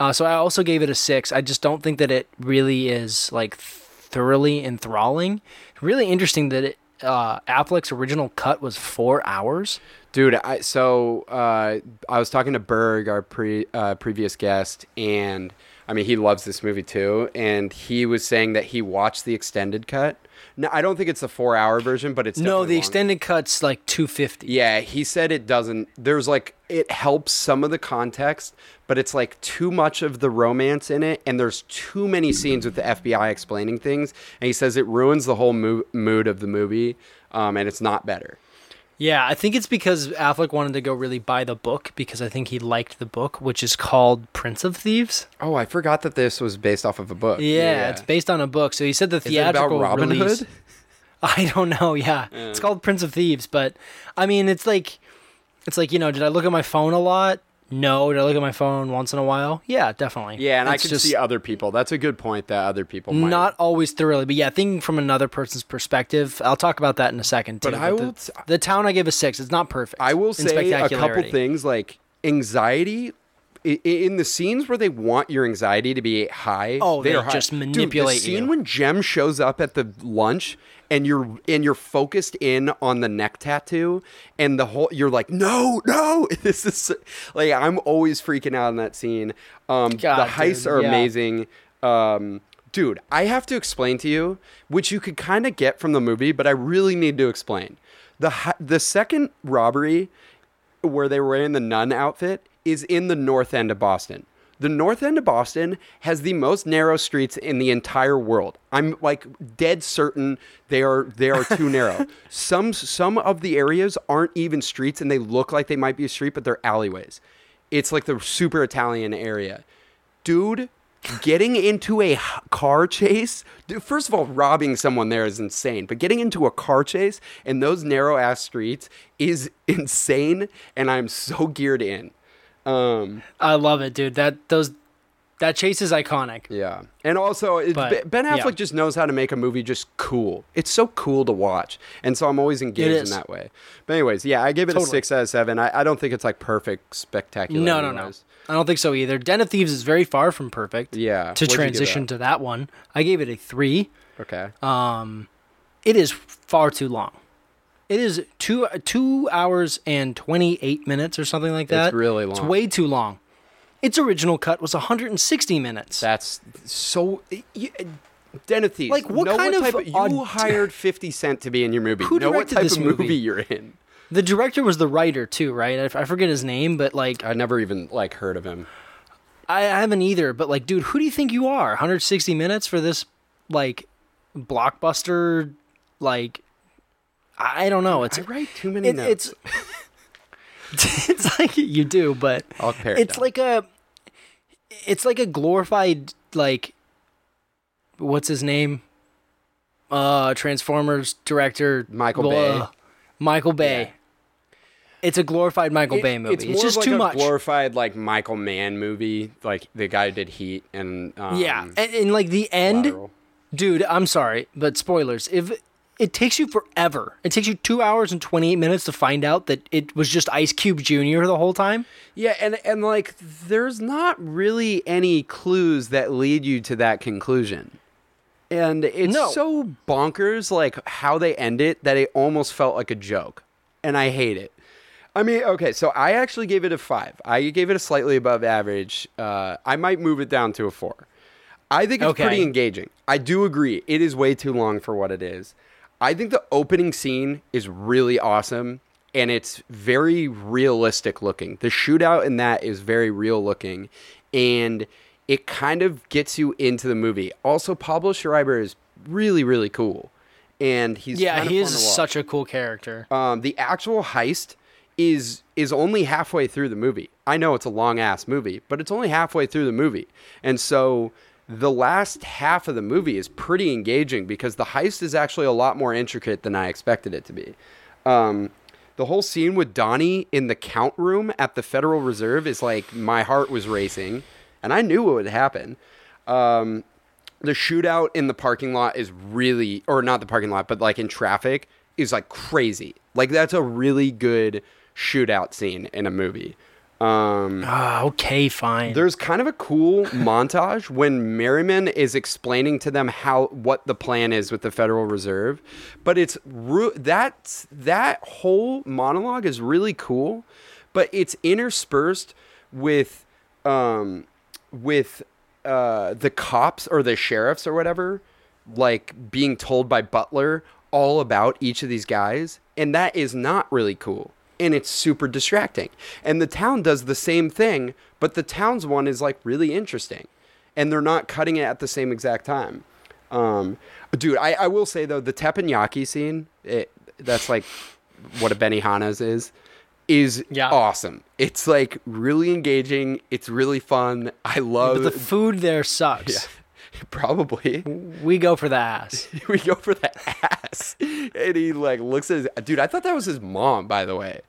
Uh, so I also gave it a six. I just don't think that it really is like thoroughly enthralling. Really interesting that it, uh, Affleck's original cut was four hours. Dude, I so uh, I was talking to Berg, our pre uh, previous guest, and I mean he loves this movie too, and he was saying that he watched the extended cut. No, I don't think it's the four hour version, but it's no, the long. extended cut's like two fifty. Yeah, he said it doesn't. There's like it helps some of the context, but it's like too much of the romance in it, and there's too many scenes with the FBI explaining things, and he says it ruins the whole mo- mood of the movie, um, and it's not better. Yeah, I think it's because Affleck wanted to go really buy the book because I think he liked the book, which is called Prince of Thieves. Oh, I forgot that this was based off of a book. Yeah, it's based on a book. So he said the Is it about theatrical Robin release. Hood? *laughs* I don't know. Yeah. it's called Prince of Thieves, but I mean, it's like, it's like you know, did I look at my phone a lot? No. Did I look at my phone once in a while? Yeah, definitely. Yeah, and I can just see other people. That's a good point that other people might. not always thoroughly, but yeah, thinking from another person's perspective. I'll talk about that in a second too. But I the, will t- the town I give a six. It's not perfect. I will say a couple things like anxiety. In the scenes where they want your anxiety to be high, Oh, they high. just Dude, manipulate the scene you. when Jem shows up at the lunch and you're and you're focused in on the neck tattoo and the whole you're like no no *laughs* this is like I'm always freaking out in that scene. Um, the heists dude, are yeah. amazing. Um, dude, I have to explain to you, which you could kind of get from the movie, but I really need to explain. The the second robbery where they were in the nun outfit is in the north end of Boston. The north end of Boston has the most narrow streets in the entire world. I'm like dead certain they are they are too *laughs* narrow. Some some of the areas aren't even streets and they look like they might be a street but they're alleyways. It's like the super Italian area. Dude, getting into a car chase, dude, first of all, robbing someone there is insane, but getting into a car chase in those narrow ass streets is *laughs* insane, and I'm so geared in. Um, I love it, dude. That those that chase is iconic. yeah, and also it, But, Ben Affleck yeah. just knows how to make a movie just cool. It's so cool to watch, and so I'm always engaged in that way. But anyways, yeah, I gave it a six out of seven. I, I don't think it's like perfect, spectacular. No, no, no. I don't think so either. Den of Thieves is very far from perfect. Yeah, To what'd transition to that one, I gave it a three. Okay. Um, it is far too long. It is two two hours and twenty eight minutes or something like that. That's really long. It's way too long. Its original cut was 160 minutes. That's so. You. Like, what kind of type you hired Fifty Cent to be in your movie? Who know what directed type this of movie? movie? you're in? the director was the writer too, right? I forget his name, but like I never even like heard of him. I, I haven't either. But like, dude, who do you think you are? 160 minutes for this like blockbuster? Like, I don't know. It's I write too many it, notes. it's *laughs* it's like you do, but I'll pare it it's down. like a it's like a glorified like what's his name? Uh Transformers director Michael Bay. Michael Bay. Yeah. It's a glorified Michael It- Bay movie. It's, It's, just like too a much. glorified like Michael Mann movie, like the guy who did Heat and um, yeah, and, and like the end, Collateral. dude. I'm sorry, but spoilers. If it takes you forever, it takes you two hours and 28 minutes to find out that it was just Ice Cube Jr. the whole time. Yeah, and and like there's not really any clues that lead you to that conclusion. And it's No. so bonkers like how they end it that it almost felt like a joke. And I hate it. I mean, okay, so I actually gave it a 5. I gave it a slightly above average. Uh, I might move it down to a 4. I think it's pretty engaging. I do agree. It is way too long for what it is. I think the opening scene is really awesome and it's very realistic looking. The shootout in that is very real looking and it kind of gets you into the movie. Also, Pablo Schreiber is really, really cool. And he's Yeah, kind of he is such a cool character. Um, the actual heist is is only halfway through the movie. I know it's a long ass movie, but it's only halfway through the movie, and so the last half of the movie is pretty engaging because the heist is actually a lot more intricate than I expected it to be. Um, the whole scene with Donnie in the count room at the Federal Reserve is like my heart was racing, and I knew what would happen. Um, the shootout in the parking lot is really or not the parking lot but like in traffic is like crazy like that's a really good shootout scene in a movie um Ah, okay, fine. there's kind of a cool montage when Merrimen is explaining to them how what the plan is with the Federal Reserve, but it's that that whole monologue is really cool, but it's interspersed with um with uh the cops or the sheriffs or whatever like being told by Butler all about each of these guys, and that is not really cool and it's super distracting. And the town does the same thing, but the town's one is like really interesting, and they're not cutting it at the same exact time. Um, dude, I, I will say though, the teppanyaki scene, it, that's like what a Benihana's is is Yeah. awesome. It's like really engaging. It's really fun. I love But the food there sucks. Yeah. *laughs* probably. We go for the ass. *laughs* we go for the ass, and he like looks at his dude. I thought that was his mom, by the way.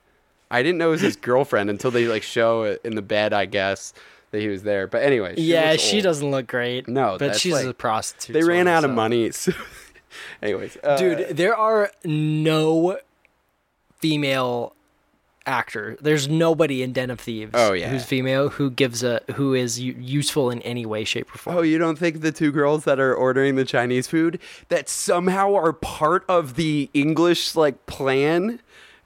I didn't know it was his girlfriend until they like show it in the bed. I guess that he was there. But anyway, she yeah, she old. doesn't look great. No, but she's like- a prostitute. They ran so- out of money. *laughs* So, anyways, uh, Dude, there are no female actor. There's nobody in Den of Thieves. Oh, yeah. who's female who gives a who is u- useful in any way, shape, or form. Oh, you don't think the two girls that are ordering the Chinese food that somehow are part of the English like plan?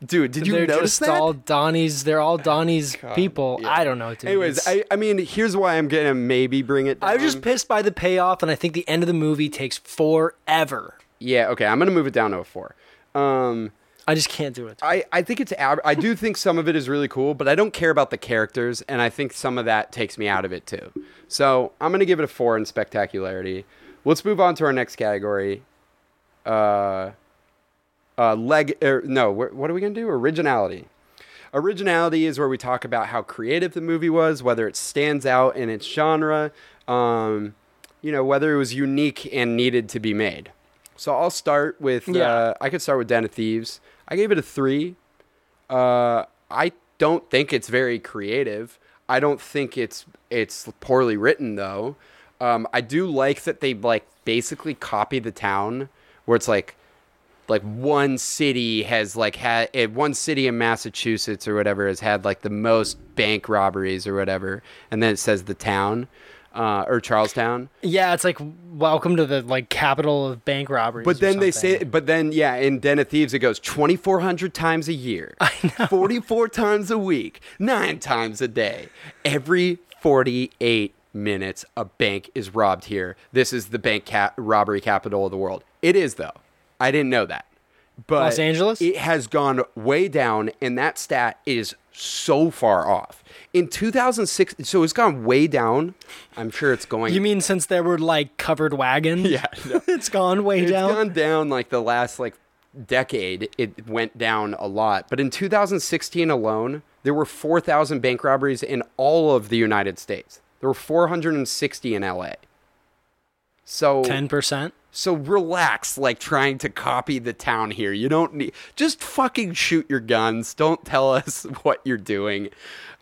Dude, did you they're notice just that? all Donnie's. They're all Donnie's people. yeah. I don't know. Dude. Anyways, It's- I, I mean, here's why I'm gonna maybe bring it. Down. I'm just pissed by the payoff, and I think the end of the movie takes forever. yeah. Okay, I'm gonna move it down to a four. Um, I just can't do it. I, I think it's ab- I do think some of it is really cool, but I don't care about the characters, and I think some of that takes me out of it too. So I'm gonna give it a four in spectacularity. Let's move on to our next category. Uh, uh, leg. Er, no, wh- what are we gonna do? Originality. Originality is where we talk about how creative the movie was, whether it stands out in its genre, um, you know, whether it was unique and needed to be made. So I'll start with. Yeah. Uh, I could start with Den of Thieves. I gave it a three. Uh, I don't think it's very creative. I don't think it's it's poorly written though. Um, I do like that they like basically copy the town where it's like like one city has like had eh, one city in Massachusetts or whatever has had like the most bank robberies or whatever, and then it says the town uh, or Charlestown. Yeah, it's like welcome to the like capital of bank robberies. But then they say, but then yeah, in Den of Thieves it goes twenty four hundred times a year, *laughs* forty four times a week, nine times a day, every forty eight minutes a bank is robbed here. This is the bank cap- robbery capital of the world. It is though. I didn't know that. But Los Angeles? It has gone way down, and that stat is so far off. In 2006, so it's gone way down. I'm sure it's going. You mean since there were like covered wagons? *laughs* Yeah, no. *laughs* it's gone way It's down. It's gone down like the last like decade. It went down a lot, but in 2016 alone, there were 4,000 bank robberies in all of the United States. There were 460 in LA. So Ten percent. So relax, like trying to copy the town here. You don't need just fucking shoot your guns. Don't tell *laughs* us what you're doing.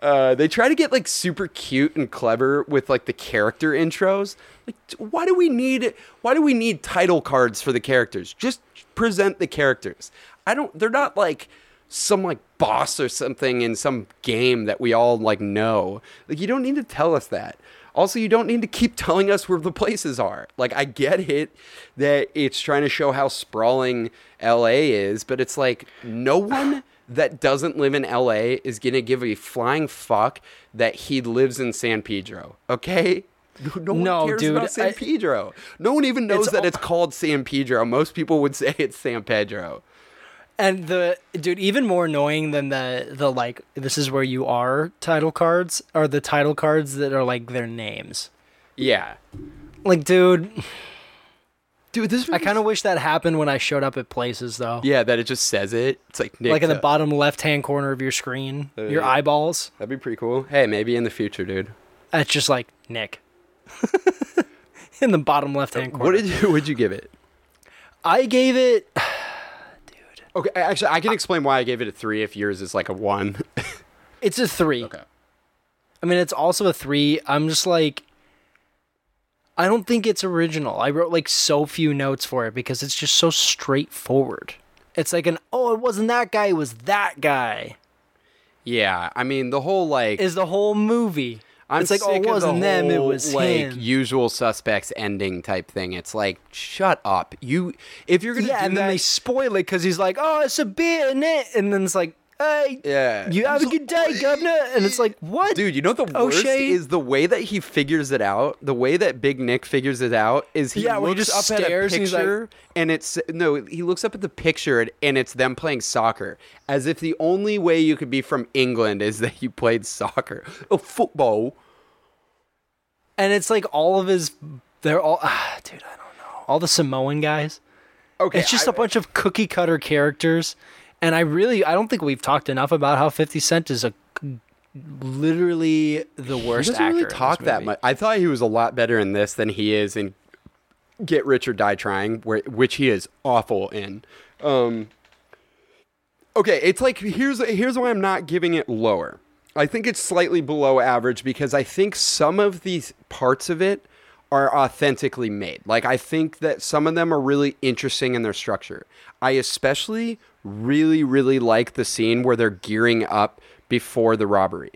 Uh, they try to get like super cute and clever with like the character intros. Like, why do we need why do we need title cards for the characters? Just present the characters. I don't. They're not like some like boss or something in some game that we all like know. Like, you don't need to tell us that. Also, you don't need to keep *laughs* telling us where the places are. Like, I get it that it's trying to show how sprawling LA is, but it's like no *sighs* one that doesn't live in LA is going to give a flying fuck that he lives in San Pedro. Okay? No one No, cares dude, about San I- Pedro. No one even knows It's that all- it's called San Pedro. Most people would *laughs* say it's San Pedro. And the dude, even more annoying than the the like this is where you are title cards are the title cards that are like their names. Yeah. Like, dude, Dude, this I kind of wish that happened when I showed up at places though. Yeah, that it just says it. It's like Nick, like in the uh, bottom left hand corner of your screen, your eyeballs. That'd be pretty cool. Hey, maybe in the future, dude. It's just like Nick. *laughs* in the bottom left hand corner. What did you would you give it? I gave it Okay, actually, I can explain why I gave it a three if yours is like a one. *laughs* it's a 3. Okay. I mean, it's also a three. I'm just like, I don't think it's original. I wrote like so few notes for it because it's just so straightforward. It's like an, oh, it wasn't that guy, it was that guy, yeah, I mean the whole like is the whole movie. I'm it's like, oh, it of the wasn't them, it was like him. usual suspects ending type thing. It's like shut up. You if you're gonna yeah, do and that, then they spoil it because he's like, oh, it's a beer in it. And then it's like, hey, Yeah. you have a good day, governor. And it's like, what? Dude, you know what the worst O'Shea? is the way that he figures it out. The way that Big Nick figures it out is he Yeah, when he looks just up at a stares and he's like- picture and it's no, he looks up at the picture and, and it's them playing soccer, as if the only way you could be from England is that you played soccer, oh football. And it's like all of his, they're all, ah, dude, I don't know. All the Samoan guys. Okay, It's just I- a bunch of cookie cutter characters. And I really, I don't think we've talked enough about how 50 Cent is a literally the He worst doesn't actor. really talk that much. I thought he was a lot better in this than he is in Get Rich or Die Trying, where which he is awful in. Um, okay, it's like here's here's why I'm not giving it lower. I think it's slightly below average because I think some of these parts of it are authentically made. Like I think that some of them are really interesting in their structure. I especially really really like the scene where they're gearing up before the robbery.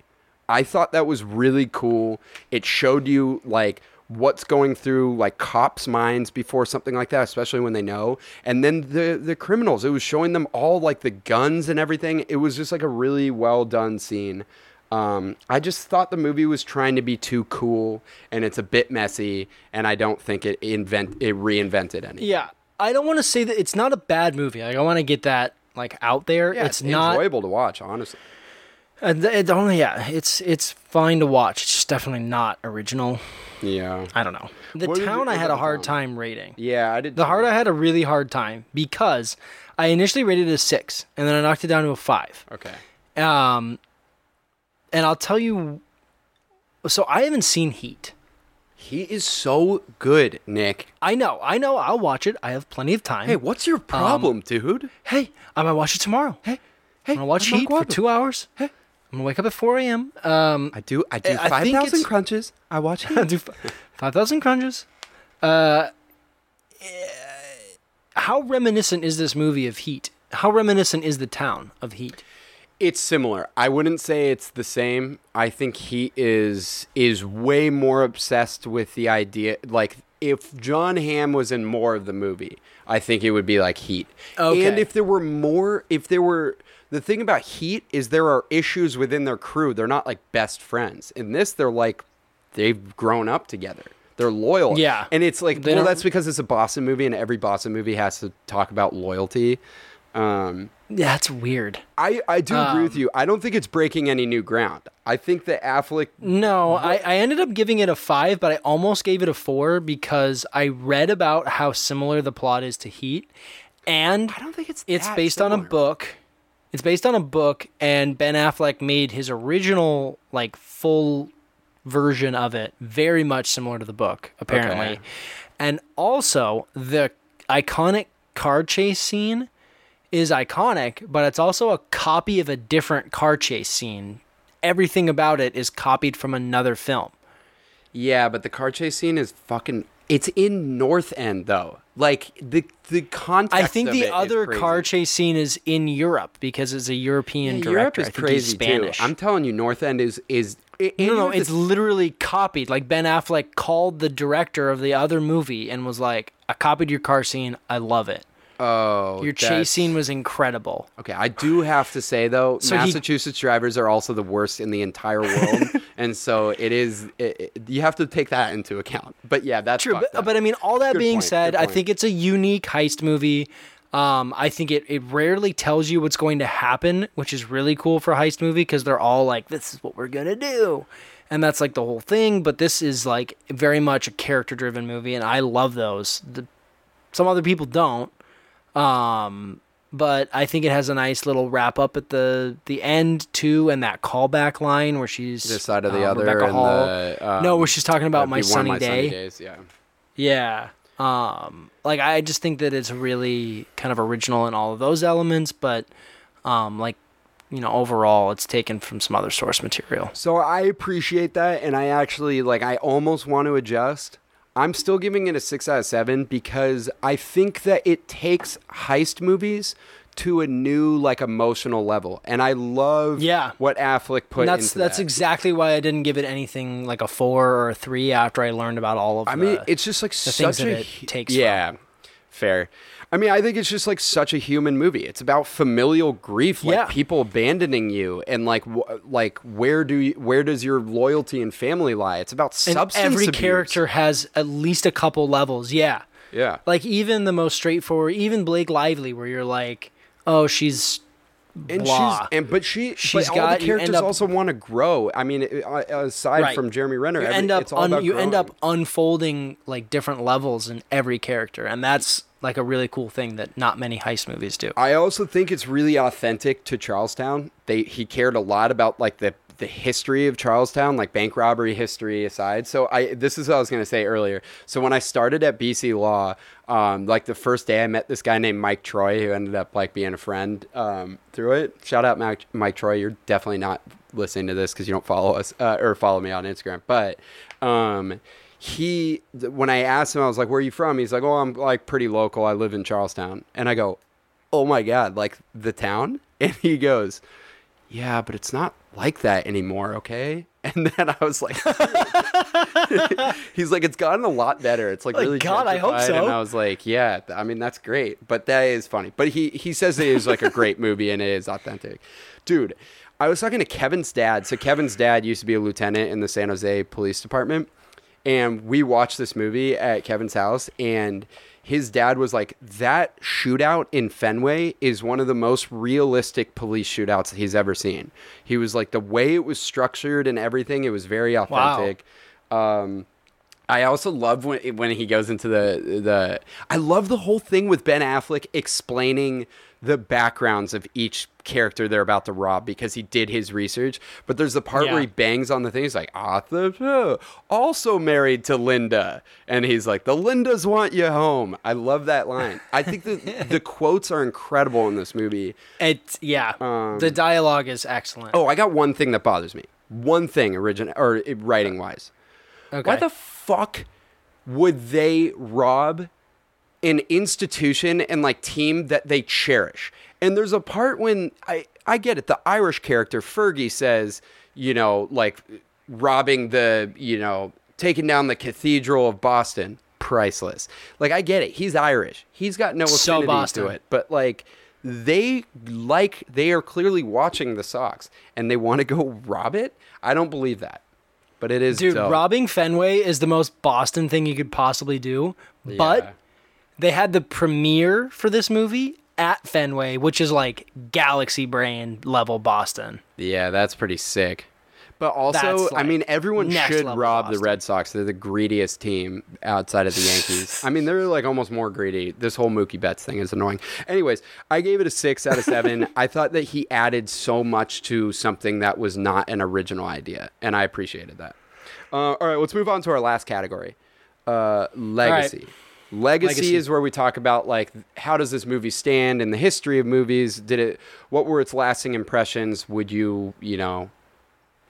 I thought that was really cool. It showed you like what's going through like cops' minds before something like that, especially when they know. And then the the criminals, it was showing them all like the guns and everything. It was just like a really well done scene. Um, I just thought the movie was trying to be too cool, and it's a bit messy, and I don't think it invent it reinvented anything. Yeah, I don't want to say that it's not a bad movie. Like I want to get that like out there. Yeah, it's, not. enjoyable to watch, honestly. And it only yeah, it's it's fine to watch. It's just definitely not original. Yeah, I don't know. The What did you town I had a hard town? time rating. yeah, I did. The heart I had a really hard time because I initially rated it a six, and then I knocked it down to a five. Okay. Um, and I'll tell you. So I haven't seen Heat. He is so good, Nick. I know, I know. I'll watch it. I have plenty of time. Hey, what's your problem, dude? hey, I might watch it tomorrow. Hey, Hey, I'm gonna watch I'm Heat for two hours. Hey, I'm gonna wake up at 4 a.m. Um, I do. I do I five thousand crunches. I watch *laughs* I Heat. do f- five thousand crunches. Uh, eh, how reminiscent is this movie of Heat? How reminiscent is the town of Heat? It's similar. I wouldn't say it's the same. I think he is is way more obsessed with the idea. Like if Jon Hamm was in more of the movie, I think it would be like Heat. Okay. And if there were more, if there were. The thing about Heat is there are issues within their crew. They're not like best friends. In this, they're like they've grown up together. They're loyal. Yeah. And it's like, They well, don't- that's because it's a Boston movie, and every Boston movie has to talk about loyalty. Um, Yeah, that's weird. I, I do agree with Um, you. I don't think it's breaking any new ground. I think that Affleck. No, I, I ended up giving it a five, but I almost gave it a four because I read about how similar the plot is to Heat, and I don't think it's it's based on a book. It's based on a book, and Ben Affleck made his original like full version of it very much similar to the book, apparently. Okay. And also the iconic car chase scene is iconic, but it's also a copy of a different car chase scene. Everything about it is copied from another film. Yeah, but the car chase scene is fucking. It's in North End though. Like the the context. I think the it other car chase scene is in Europe because it's a European Yeah, director. Europe is I think he's crazy Spanish. too. I'm telling you, North End is is. i- No, no, it's literally copied. Like Ben Affleck called the director of the other movie and was like, "I copied your car scene. I love it. Oh Your that's- chase scene was incredible." Okay, I do have to say though, So he- Massachusetts drivers are also the worst in the entire world, *laughs* and so it is. It, it- you have to take that into account. But yeah, that's True, fucked but, up. but I mean, all that Good being point, said, good I point. think it's a unique heist movie. Um, I think it, it rarely tells you what's going to happen, which is really cool for a heist movie because they're all like, "This is what we're gonna do," and that's like the whole thing. But this is like very much a character-driven movie, and I love those. The, some other people don't. Um, but I think it has a nice little wrap up at the the end too, and that callback line where she's this side of the um, other. Rebecca and Hall. The, um, no, where she's talking about my be one of sunny my day. days. Yeah. Yeah. Um like I just think that it's really kind of original in all of those elements, but um like you know, overall it's taken from some other source material. So I appreciate that, and I actually like. I almost want to adjust. I'm still giving it a six out of seven because I think that it takes heist movies to a new like emotional level, and I love Yeah. what Affleck put And that's that's that. exactly why I didn't give it anything like a 4 or a 3 after I learned about all of I the mean, it's just like things such that a it takes Yeah, fair. I mean, I think it's just like such a human movie. It's about familial grief, like Yeah. people abandoning you, and like wh- like where do you, where does your loyalty and family lie? It's about and substance every abuse. character has at least a couple levels. Yeah. Yeah, Like even the most straightforward, even Blake Lively where you're like, "Oh, she's and blah. she's and but she She's but all got- the you end characters up- also want to grow. I mean, aside Right. from Jeremy Renner, you every, end up it's all un- about you end growing. up unfolding like different levels in every character and that's like a really cool thing that not many heist movies do. I also think it's really authentic to Charlestown. They he cared a lot about like the the history of Charlestown, like bank robbery history aside. So I this is what I was gonna say earlier. So when I started at BC Law, um, like the first day I met this guy named Mike Troy who ended up like being a friend um, through it. Shout out Mike, Mike Troy. You're definitely not listening to this because you don't follow us uh, or follow me on Instagram. But um, he when I asked him, I was like, "Where are you from?" He's like, "Oh, I'm like pretty local. I live in Charlestown." And I go, "Oh my god, like the town?" *laughs* And he goes, "Yeah, but it's not like that anymore, okay?" *laughs* And then I was like, *laughs* he's like, "It's gotten a lot better. It's like, Like, really God, I hope so. And I was like, "Yeah, I mean that's great, but that is funny." But he he says it is like a great movie and it is authentic, dude. I was talking to Kevin's dad. So Kevin's dad used to be a lieutenant in the San Jose Police Department, and we watched this movie at Kevin's house and his dad was like that shootout in Fenway is one of the most realistic police shootouts he's ever seen. He was like the way it was structured and everything it was very authentic. Um I also love when when he goes into the the I love the whole thing with Ben Affleck explaining the backgrounds of each character they're about to rob because he did his research. But there's the part where he bangs on the thing. He's like, Arthur, also married to Linda. And he's like, the Lindas want you home. I love that line. I think the, *laughs* the quotes are incredible in this movie. It yeah, the dialogue is excellent. Um, Oh, I got one thing that bothers me. One thing, origin or writing wise. okay. Why the fuck would they rob an institution and like team that they cherish? And there's a part when I I get it. The Irish character Fergie says, you know, like robbing the, you know, taking down the Cathedral of Boston, priceless. Like I get it. He's Irish. He's got no So affinity Boston. to it. But like they like they are clearly watching the Sox and they want to go rob it. I don't believe that. But it is Dude, dope. robbing Fenway is the most Boston thing you could possibly do. But Yeah. They had the premiere for this movie at Fenway, which is like galaxy brain level Boston. Yeah, that's pretty sick. But also, That's, I mean, everyone should rob the Red Sox. They're the greediest team outside of the Yankees. I mean, they're like almost more greedy. This whole Mookie Betts thing is annoying. Anyways, I gave it a six out of seven. *laughs* I thought that he added so much to something that was not an original idea, and I appreciated that. Uh, all right, let's move on to our last category uh, legacy. Legacy, Legacy. is where we talk about like how does this movie stand in the history of movies? Did it? What were its lasting impressions? Would you, you know,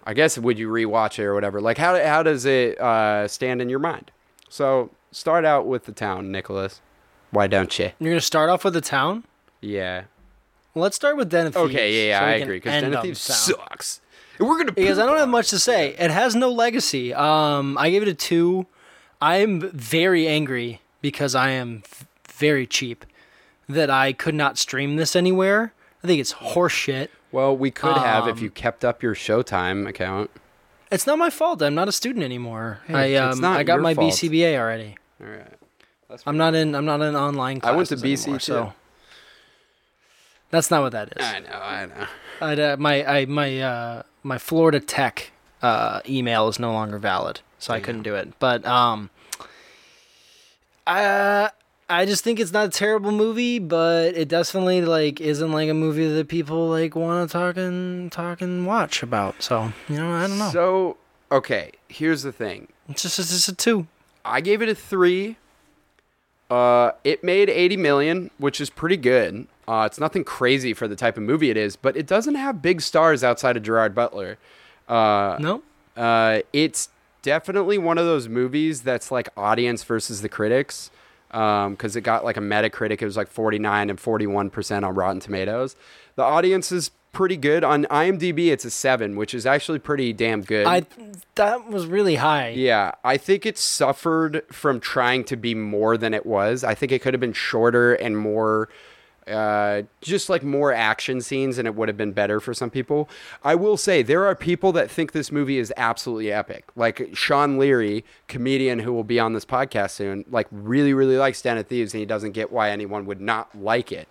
I guess would you rewatch it or whatever? Like how how does it uh, stand in your mind? So start out with the town, Nicholas. Why don't you? You're gonna start off with the town. Yeah. Well, let's start with Den of Thieves. Okay. Yeah. Yeah. we I agree because Den of Thieves sucks. And we're gonna because I don't have much to say. It has no legacy. Um, I gave it a two. I'm very angry because I am very cheap that I could not stream this anywhere. I think it's horseshit. Well, we could have if Um, you kept up your Showtime account. It's not my fault. I'm not a student anymore. Hey, I um, I got my fault. BCBA already. All right. I'm not in. I'm not in online. I went to BC anymore, too. so that's not what that is. I know. I know. I'd, uh, my I, my uh, my Florida Tech uh, email is no longer valid, so I couldn't do it. But um, I I just think it's not a terrible movie, but it definitely like isn't like a movie that people like want to talk and talk and watch about. So you know, I don't know. So okay, here's the thing. it's just it's just a two. I gave it a three. Uh, it made 80 million, which is pretty good. Uh, it's nothing crazy for the type of movie it is, but it doesn't have big stars outside of Gerard Butler. Uh, No, uh, it's definitely one of those movies that's like audience versus the critics. Um, because it got like a Metacritic, it was like 49 and 41% on Rotten Tomatoes. The audience is pretty good. On IMDb, it's a 7, which is actually pretty damn good. I that was really high. Yeah, I think it suffered from trying to be more than it was. I think it could have been shorter and more, uh, just like more action scenes, and it would have been better for some people. I will say there are people that think this movie is absolutely epic. Like Sean Leary, comedian who will be on this podcast soon, like really, really likes Den of Thieves, and he doesn't get why anyone would not like it.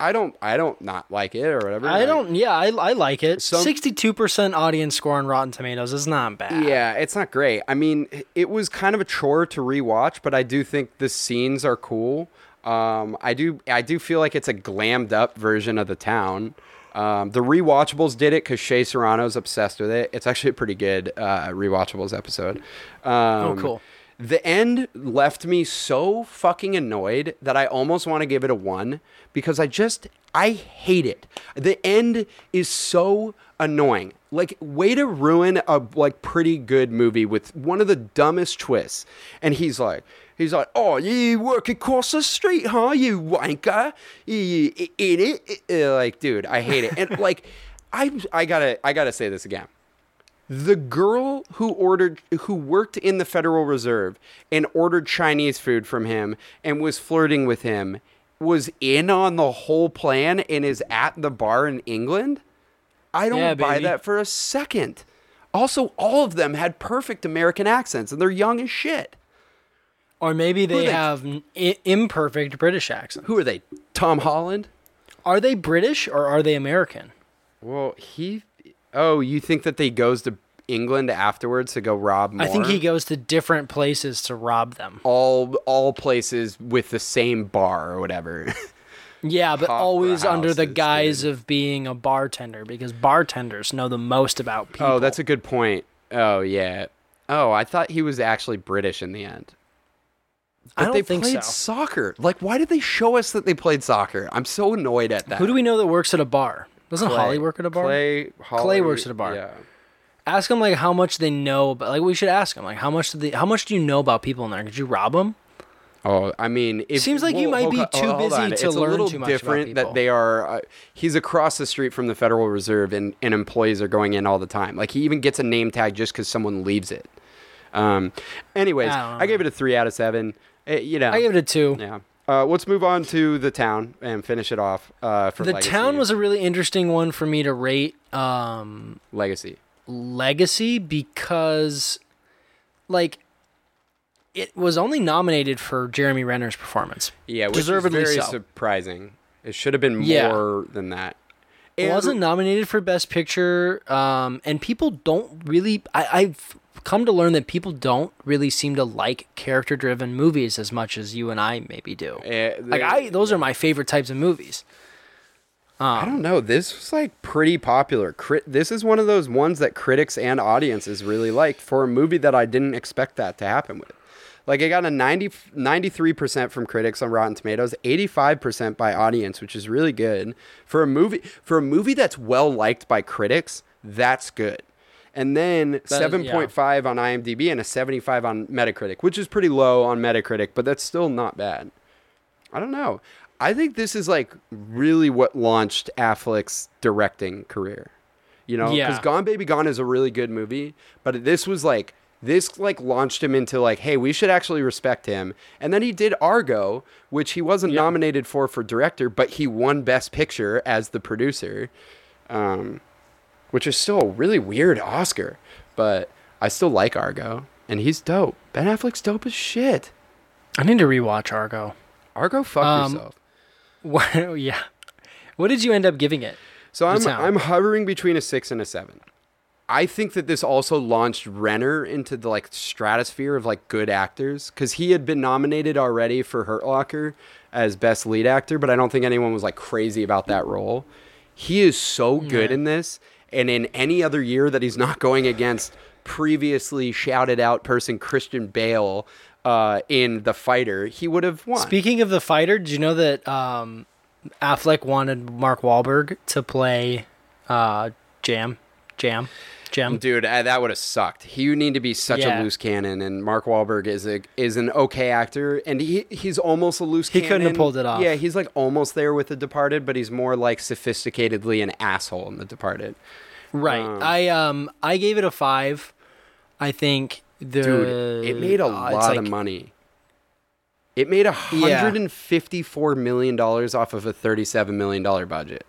I don't, I don't not like it or whatever. I don't. Yeah, I, I like it. Sixty-two percent audience score on Rotten Tomatoes is not bad. Yeah, it's not great. I mean, it was kind of a chore to rewatch, but I do think the scenes are cool. Um, I do I do feel like it's a glammed up version of the town. Um, the rewatchables did it because Shea Serrano's obsessed with it. It's actually a pretty good uh, rewatchables episode. Um, Oh, cool. The end left me so fucking annoyed that I almost want to give it a one because I just I hate it. The end is so annoying. Like way to ruin a like pretty good movie with one of the dumbest twists. And he's like he's like, "Oh, you work across the street, huh? You wanker. You in it?" Uh, Like, dude, I hate it. And like *laughs* I I got to I got to say this again the girl who ordered who worked in the federal reserve and ordered chinese food from him and was flirting with him was in on the whole plan and is at the bar in england i don't Yeah, buy baby. that for a second also all of them had perfect american accents and they're young as shit Or maybe they, they- have an I- imperfect British accent. who are they tom holland Are they British or are they American? well he oh you think that they goes to england afterwards to go rob more? I think he goes to different places to rob them. all all places with the same bar or whatever *laughs* Yeah, but Opera always under the is guise good. of being a bartender because bartenders know the most about people. Oh, that's a good point. Oh yeah. Oh, I thought he was actually British in the end. I don't they think played so. soccer. Like, why did they show us that they played soccer? I'm so annoyed at that. Who do we know that works at a bar? Doesn't Clay. Holly work at a bar? Clay, Holly, Clay works at a bar. Yeah. Ask them like how much they know. But like we should ask them like how much do they, how much do you know about people in there? Could you rob them? Oh, I mean, it Seems like you might be too busy to it's a little too much about different people. that they are. Uh, he's across the street from the Federal Reserve, and, and employees are going in all the time. Like he even gets a name tag just because someone leaves it. Um. Anyways, I don't I, gave it a three out of seven. Uh, you know, I gave it a two. Yeah. Uh, let's move on to the town and finish it off. Uh, for The legacy. town was a really interesting one for me to rate um, legacy. legacy because, like, it was only nominated for Jeremy Renner's performance. Yeah, which Deservedly is very so. surprising. It should have been Yeah. more than that. It wasn't nominated for Best Picture, um, and people don't really. I, I've come to learn that people don't really seem to like character-driven movies as much as you and I maybe do. Eh, like I, those are my favorite types of movies. I don't know. This was like pretty popular. Crit- this is one of those ones that critics and audiences really liked for a movie that I didn't expect that to happen with. Like it got a 90, 93% from critics on Rotten Tomatoes, 85% by audience, which is really good. For a movie for a movie that's well liked by critics, that's good. And then is- 7.5 on IMDb and a 75 on Metacritic, which is pretty low on Metacritic, but that's still not bad. I don't know. I think this is like really what launched Affleck's directing career. You know, because Yeah. Gone Baby Gone is a really good movie, but this was like this like launched him into like, hey, we should actually respect him. And then he did Argo, which he wasn't nominated for for director, but he won Best Picture as the producer, um, which is still a really weird Oscar. But I still like Argo, and he's dope. Ben Affleck's dope as shit. I need to rewatch Argo. Argo, fuck Um, yourself. *laughs* What, yeah. What did you end up giving it? So I'm. I'm hovering between a six and a seven. I think that this also launched Renner into the like stratosphere of like good actors because he had been nominated already for Hurt Locker as best lead actor, but I don't think anyone was like crazy about that role. He is so good in this, and in any other year that he's not going against previously shouted out person Christian Bale uh, in The Fighter, he would have won. Speaking of the fighter, did you know that um, Affleck wanted Mark Wahlberg to play uh, Jem? Jam? Jam? Dude, uh, that would have sucked. He would need to be such Yeah. a loose cannon, and Mark Wahlberg is a is an okay actor, and he he's almost a loose. He cannon. couldn't have pulled it off. Yeah, he's like almost there with The Departed, but he's more like sophisticatedly an asshole in The Departed. Right. I um I gave it a five. I think the Dude, it made a uh, it's lot of money. It made a Yeah. hundred and fifty-four million dollars off of a thirty-seven million dollar budget.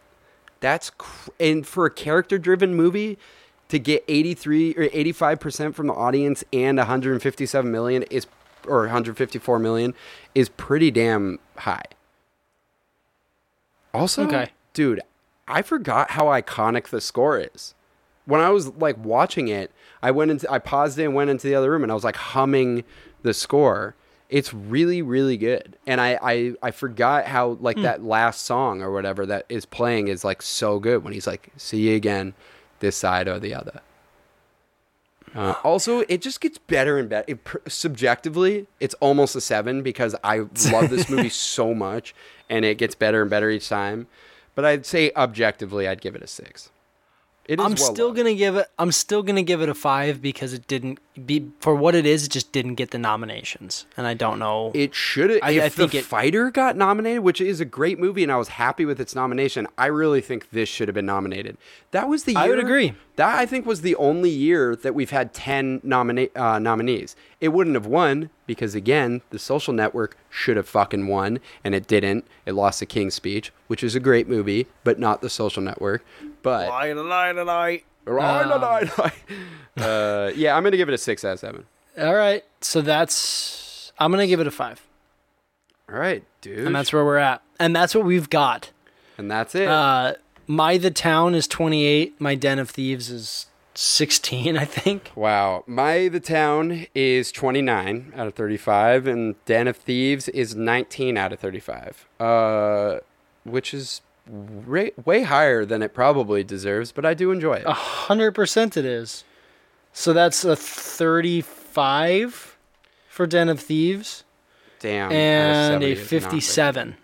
That's cr- and for a character-driven movie to get eighty-three or eighty-five percent from the audience and one hundred and fifty-seven million is or one hundred fifty-four million is pretty damn high. Also, Okay. dude, I forgot how iconic the score is. When I was like watching it, I went into I paused it and went into the other room and I was like humming the score. It's really, really good. And I, I, I forgot how like Hmm. that last song or whatever that is playing is like so good when he's like, "See you again, this side or the other." Uh, also, it just gets better and better. It, subjectively, it's almost a seven because I love this *laughs* movie so much, and it gets better and better each time. But I'd say objectively, I'd give it a six. It is I'm well still loved. gonna give it. I'm still gonna give it a five because it didn't be for what it is. It just didn't get the nominations, and I don't know. It should have. I- If I think the it- fighter got nominated, which is a great movie, and I was happy with its nomination, I really think this should have been nominated. That was the year. I would agree. That I think was the only year that we've had ten nomina- uh, nominees. It wouldn't have won because again, The Social Network should have fucking won, and it didn't. It lost the King's Speech, which is a great movie, but not The Social Network. But *laughs* uh, yeah, I'm gonna give it a six out of seven. All right, so that's. I'm gonna give it a five, All right, dude, and that's where we're at, and that's what we've got. and that's it. Uh, my the town is 28. My den of thieves is 16, I think. Wow. My The Town is 29 out of 35, and Den of Thieves is 19 out of 35, uh, which is way, way higher than it probably deserves, but I do enjoy it. A hundred percent it is. So that's a thirty-five for Den of Thieves Damn. and a is not very- fifty-seven.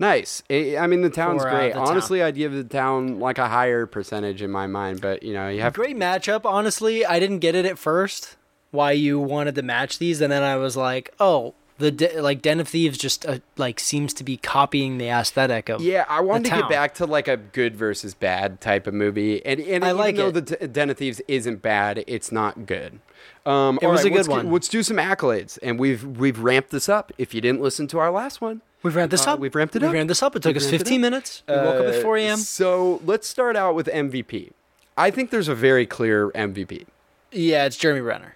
Nice. I I mean, The Town's great. The Town. Honestly, I'd give The Town like a higher percentage in my mind, but you know, you have Great matchup. Honestly, I didn't get it at first. Why you wanted to match these, and then I was like, oh, the de- like Den of Thieves just uh, like seems to be copying the aesthetic of. Yeah, I wanted to get back to like a good versus bad type of movie, and and I even like though it. the D- Den of Thieves isn't bad, it's not good. Um, It was a good let's, one. let's do some accolades, and we've we've ramped this up. If you didn't listen to our last one, We've ramped this Uh, up. we've ramped it We've up. ramped this up. It took We've us 15 minutes. We woke up at uh, 4 a.m. So let's start out with MVP. I think there's a very clear MVP. Yeah, it's Jeremy Renner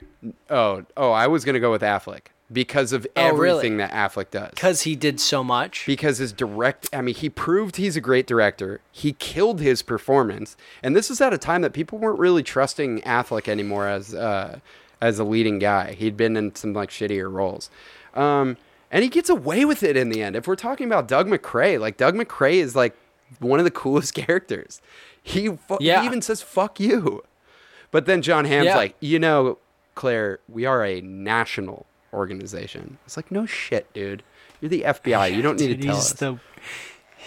Oh, oh, I was gonna go with Affleck because of Oh, really? everything that Affleck does. because he did so much. because his direct i mean he proved he's a great director he killed his performance and this is at a time that people weren't really trusting affleck anymore as uh as a leading guy he'd been in some like shittier roles um and he gets away with it in the end if we're talking about doug macray like doug macray is like one of the *laughs* coolest characters he, fu- Yeah. he even says fuck you but then jon hamm's Yeah. like you know claire we are a national organization it's like no shit dude you're the fbi you don't need Dude, to tell he's us the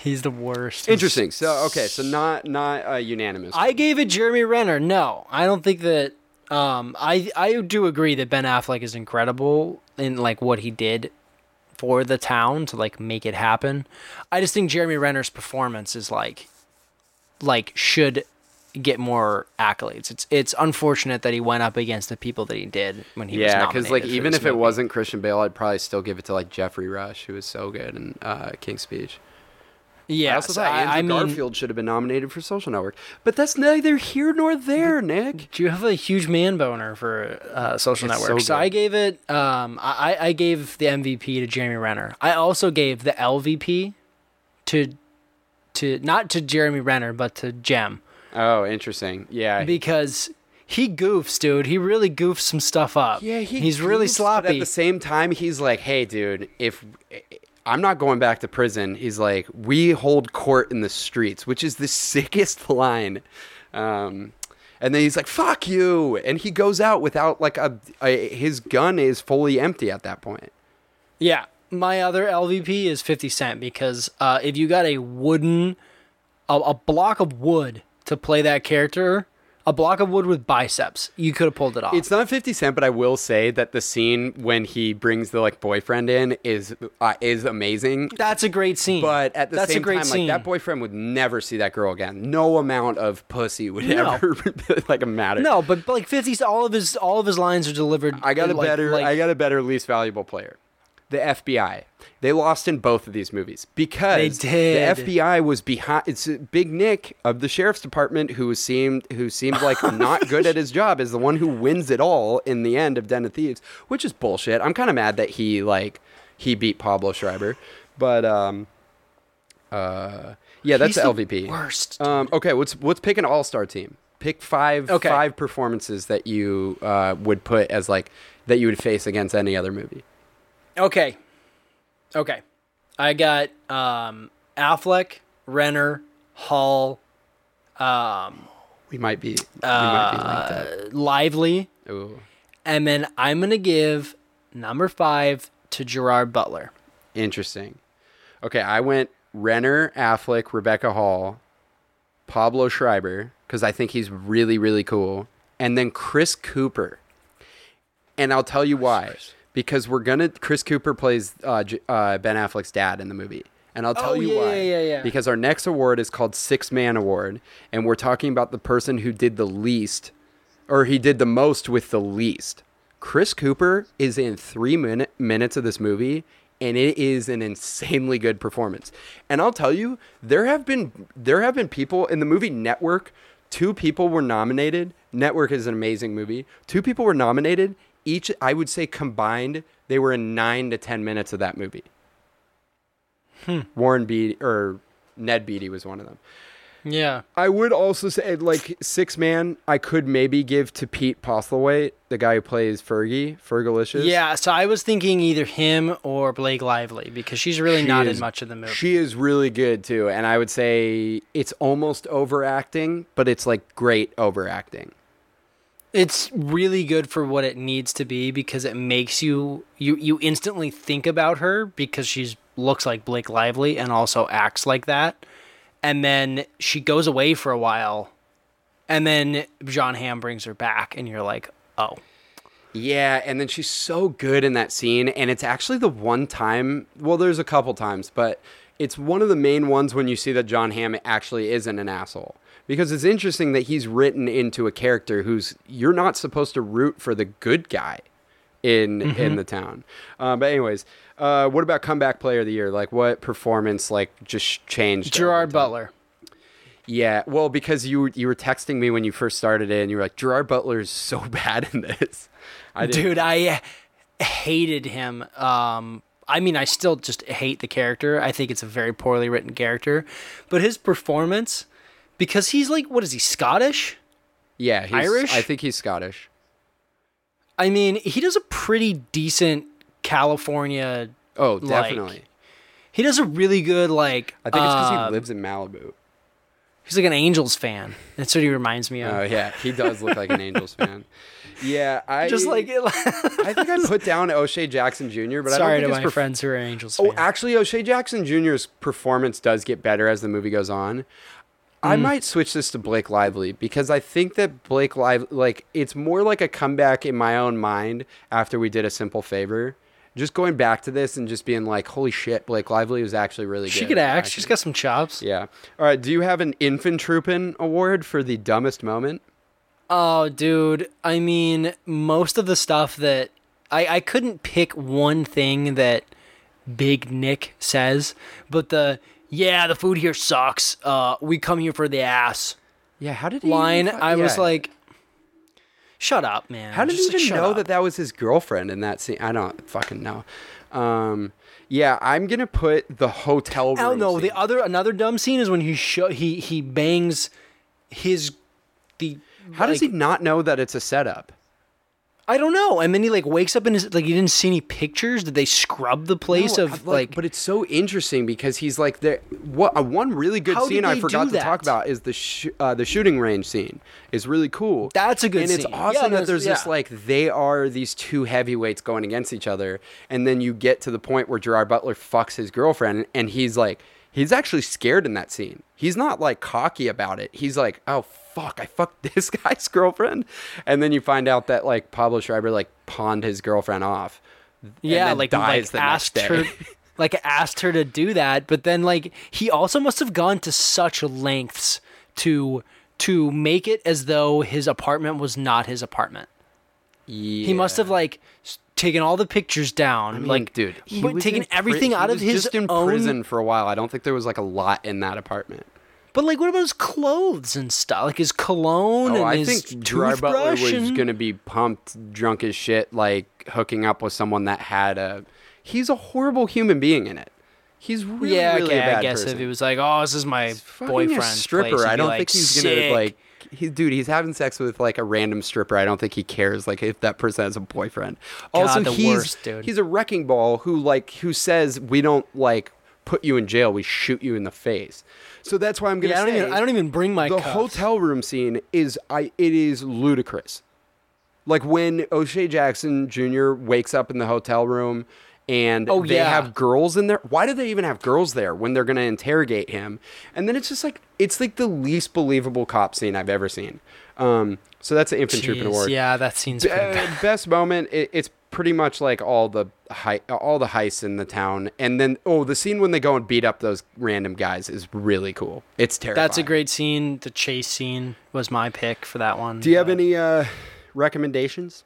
he's the worst. Interesting. So okay, so not not uh, unanimous. I gave it Jeremy Renner. No, I don't think that. Um, I I do agree that Ben Affleck is incredible in like what he did for the town to like make it happen. I just think Jeremy Renner's performance is like like should get more accolades. It's it's unfortunate that he went up against the people that he did when he was yeah, because like even if it wasn't Christian Bale, I'd probably still give it to like Geoffrey Rush, who was so good in uh, King's Speech. yeah, I also thought Andrew I, I mean, Garfield should have been nominated for Social Network, but that's neither here nor there, Nick. Do you have a huge man boner for uh, Social It's Network? so So. I gave it. Um, I I gave the MVP to Jeremy Renner. I also gave the LVP to to not to Jeremy Renner but to Jem Oh, interesting. Yeah, because he goofs, dude. He really goofs some stuff up. yeah, he he's really sloppy. At the same time, he's like, "Hey, dude, if I'm not going back to prison," he's like, "We hold court in the streets," which is the *laughs* sickest line. Um, and then he's like, "Fuck you," and he goes out without like a, a his gun is fully empty at that point. Yeah, my other LVP is Fifty Cent because uh, if you got a wooden, a, a block of wood to play that character, a block of wood with biceps, you could have pulled it off. It's not 50 Cent, but I will say that the scene when he brings the like boyfriend in is uh, is amazing. That's a great scene. But at the That's same a great time, scene. like that boyfriend would never see that girl again. No amount of pussy would No. ever *laughs* like matter. No, but, but like 50s, all of his all of his lines are delivered. I got a like- better. like- I got a better least valuable player. The FBI. They lost in both of these movies because the FBI was behind. It's Big Nick of the sheriff's department who seemed who seemed like *laughs* not good at his job is the one who wins it all in the end of Den of Thieves, which is bullshit. I'm kind of mad that he like he beat Pablo Schreiber, but um, uh, yeah, that's He's the the LVP. worst. Um, okay, let's let's pick an all star team. Pick five Okay. five performances that you uh, would put as like that you would face against any other movie. Okay. Okay. I got um, Affleck, Renner, Hall, We might be. We might be linked. Lively, Ooh, and then I'm gonna give number five to Gerard Butler. interesting. Okay, I went Renner, Affleck, Rebecca Hall, Pablo Schreiber because I think he's really really cool, and then Chris Cooper. And I'll tell you why. Because we're gonna Chris Cooper plays uh, J- uh, Ben Affleck's dad in the movie, and I'll tell Oh, you yeah, why. yeah, yeah, yeah. Because our next award is called Six Man Award, and we're talking about the person who did the least, or he did the most with the least. Chris Cooper is in three minute, minutes of this movie, and it is an insanely good performance. And I'll tell you, there have been there have been people in the movie Network. Two people were nominated. Network is an amazing movie. Two people were nominated. Each, I would say, combined, they were in nine to ten minutes of that movie. Hmm. Warren Beatty or Ned Beatty was one of them. Yeah. I would also say, like six man, I could maybe give to Pete Postlethwaite, the guy who plays Fergie, Fergalicious. Yeah, so I was thinking either him or Blake Lively because she's really She not is- in much of the movie. She is really good too, and I would say it's almost overacting, but it's like great overacting. It's really good for what it needs to be because it makes you you you instantly think about her because she's looks like Blake Lively and also acts like that. And then she goes away for a while and then Jon Hamm brings her back and you're like, "Oh, Yeah, and then she's so good in that scene, and it's actually the one time. Well, there's a couple times, but it's one of the main ones when you see that Jon Hamm actually isn't an asshole. Because it's interesting that he's written into a character who's you're not supposed to root for the good guy in in the town. Uh, but anyways, uh, what about comeback player of the year? Like what performance like just changed? Gerard? Butler." Yeah, well, because you you were texting me when you first started it, and you were like, Gerard Butler is so *laughs* bad in this. I Dude, I hated him. Um, I mean, I still just hate the character. I think it's a very poorly written character, but his performance, because he's like, what is he, Scottish? Yeah, he's, Irish? I think he's Scottish. I mean, he does a pretty decent California. Oh, Like, definitely. He does a really good like. I think it's because uh, he lives in Malibu. He's like an Angels fan. That's what he reminds me of. Oh yeah, he does look like an Angels *laughs* fan. Yeah, I just like. it. I think I put down O'Shea Jackson Jr. But sorry I to don't my think his perf- friends who are Angels Oh, actually, O'Shea Jackson Jr.'s performance does get better as the movie goes on. Mm. I might switch this to Blake Lively because I think that Blake Lively, like, it's more like a comeback in my own mind after we did a simple favor. Just going back to this and just being like, holy shit, Blake Lively was actually really good. she could act. She's got some chops. Yeah. All right. Do you have an Infantropin award for the dumbest moment? Oh, dude. I mean, most of the stuff that I I couldn't pick one thing that Big Nick says, but the yeah, the food here sucks. Uh, we come here for the ass Yeah. How did he line. even I was like, shut up, man. how did Just, he even shut know up. that that was his girlfriend in that scene? I don't fucking know. Um, yeah, I'm gonna put the hotel room. Oh no, the scene. other another dumb scene is when he show he he bangs his the. How does he not know that it's a setup? I don't know. And then he like wakes up in his like he didn't see any pictures. Did they scrub the place No, of I've, like? but it's so interesting because he's like there. What uh, one really good scene I forgot to talk about is the sh- uh, the shooting range scene is really cool. That's a good and it's scene. Yeah, awesome that that's- there's this like they are these two heavyweights going against each other, and then you get to the point where Gerard Butler fucks his girlfriend, and he's like he's actually scared in that scene. He's not like cocky about it. He's like, oh fuck, I fucked *laughs* this guy's girlfriend, and then you find out that like Pablo Schreiber like pawned his girlfriend off. yeah, like dies like asked her, *laughs* like asked her to do that. But then like he also must have gone to such lengths to to make it as though his apartment was not his apartment. Yeah. He must have like s- taken all the pictures down, I mean, like dude, he but was taken in pri- everything he out of his just in own. prison for a while. I don't think there was like a lot in that apartment. But like, what about his clothes and stuff? Like his cologne Oh, and I his think Gerard Butler toothbrush was and- going to be pumped, drunk as shit, like hooking up with someone that had a. He's a horrible human being in it. He's really, yeah, really okay. a bad I guess person. if he was like, "Oh, this is my Fucking boyfriend," a stripper, I don't think he's gonna like. He, dude, he's having sex with like a random stripper. I don't think he cares like if that person has a boyfriend. also, the he's worst, dude. he's a wrecking ball who like who says we don't like put you in jail, we shoot you in the face. So that's why I'm gonna Yeah, I don't even I don't even bring my the cuffs. hotel room scene is I it is ludicrous. Like when O'Shea Jackson Jr. wakes up in the hotel room and Oh, they yeah. have girls in there. Why do they even have girls there when they're going to interrogate him? And then it's just like it's like the least believable cop scene I've ever seen. Um, so that's the infant troop Jeez, award. Yeah, that scene's pretty Uh, bad. best moment. It, it's pretty much like all the hei- all the heists in the town, and then oh, the scene when they go and beat up those random guys is really cool. It's terrible. That's a great scene. The chase scene was my pick for that one. Do you have any uh, recommendations?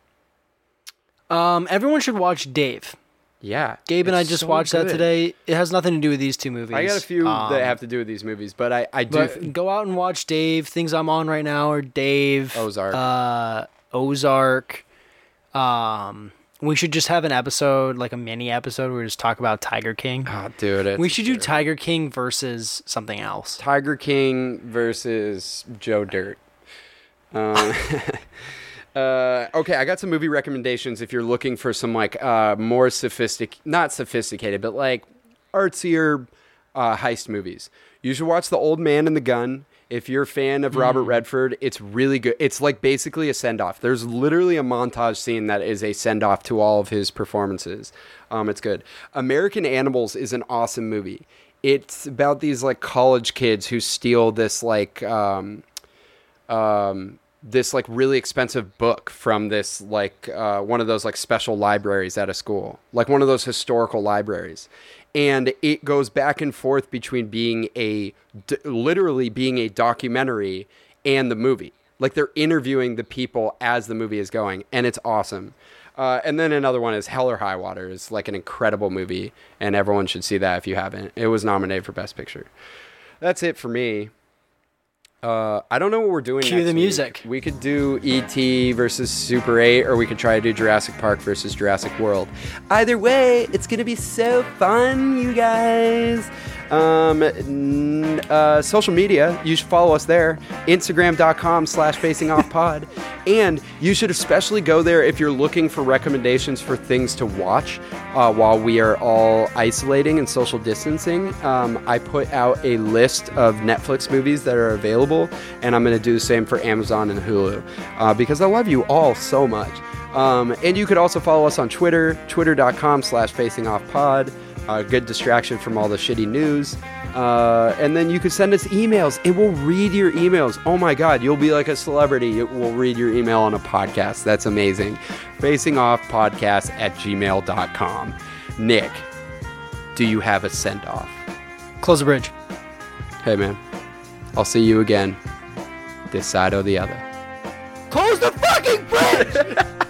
Um, everyone should watch Dave. Yeah, Gabe and I just so watched that today. It has nothing to do with these two movies. I got a few Um, that have to do with these movies, but I I do. But go out and watch Dave. Things I'm on right now are Dave, Ozark. uh, Ozark. Um, we should just have an episode, like a mini episode, where we just talk about Tiger King. oh, dude, we should do. Tiger King versus something else. Tiger King versus Joe Dirt. Um, *laughs* uh, okay, I got some movie recommendations if you're looking for some like uh, more sophistic, not sophisticated, but like artsier uh, heist movies. You should watch The Old Man and the Gun. If you're a fan of Robert Redford, it's really good. It's like basically a send off. There's literally a montage scene that is a send off to all of his performances. Um, it's good. American Animals is an awesome movie. It's about these like college kids who steal this like um, um, this like really expensive book from this like uh, one of those like special libraries at a school, like one of those historical libraries, and it goes back and forth between being a d- literally being a documentary and the movie. Like they're interviewing the people as the movie is going, and it's awesome. Uh, and then another one is Hell or High Water is like an incredible movie, and everyone should see that if you haven't. It was nominated for Best Picture. That's it for me. Uh, I don't know what we're doing. Cue the week. music. We could do ET versus Super 8, or we could try to do Jurassic Park versus Jurassic World. Either way, it's gonna be so fun, you guys. Um, n- uh, social media, you should follow us there. Instagram.com slash facing off pod. *laughs* And you should especially go there if you're looking for recommendations for things to watch uh, while we are all isolating and social distancing. Um, I put out a list of Netflix movies that are available, and I'm going to do the same for Amazon and Hulu uh, because I love you all so much. Um, and you could also follow us on Twitter, twitter.com slash facing off pod. A good distraction from all the shitty news. Uh, and then you can send us emails. It will read your emails. Oh my God, you'll be like a celebrity. It will read your email on a podcast. That's amazing. Facing off podcast at gmail.com. Nick, do you have a send off? Close the bridge. Hey man, I'll see you again, this side or the other. Close the fucking bridge! *laughs*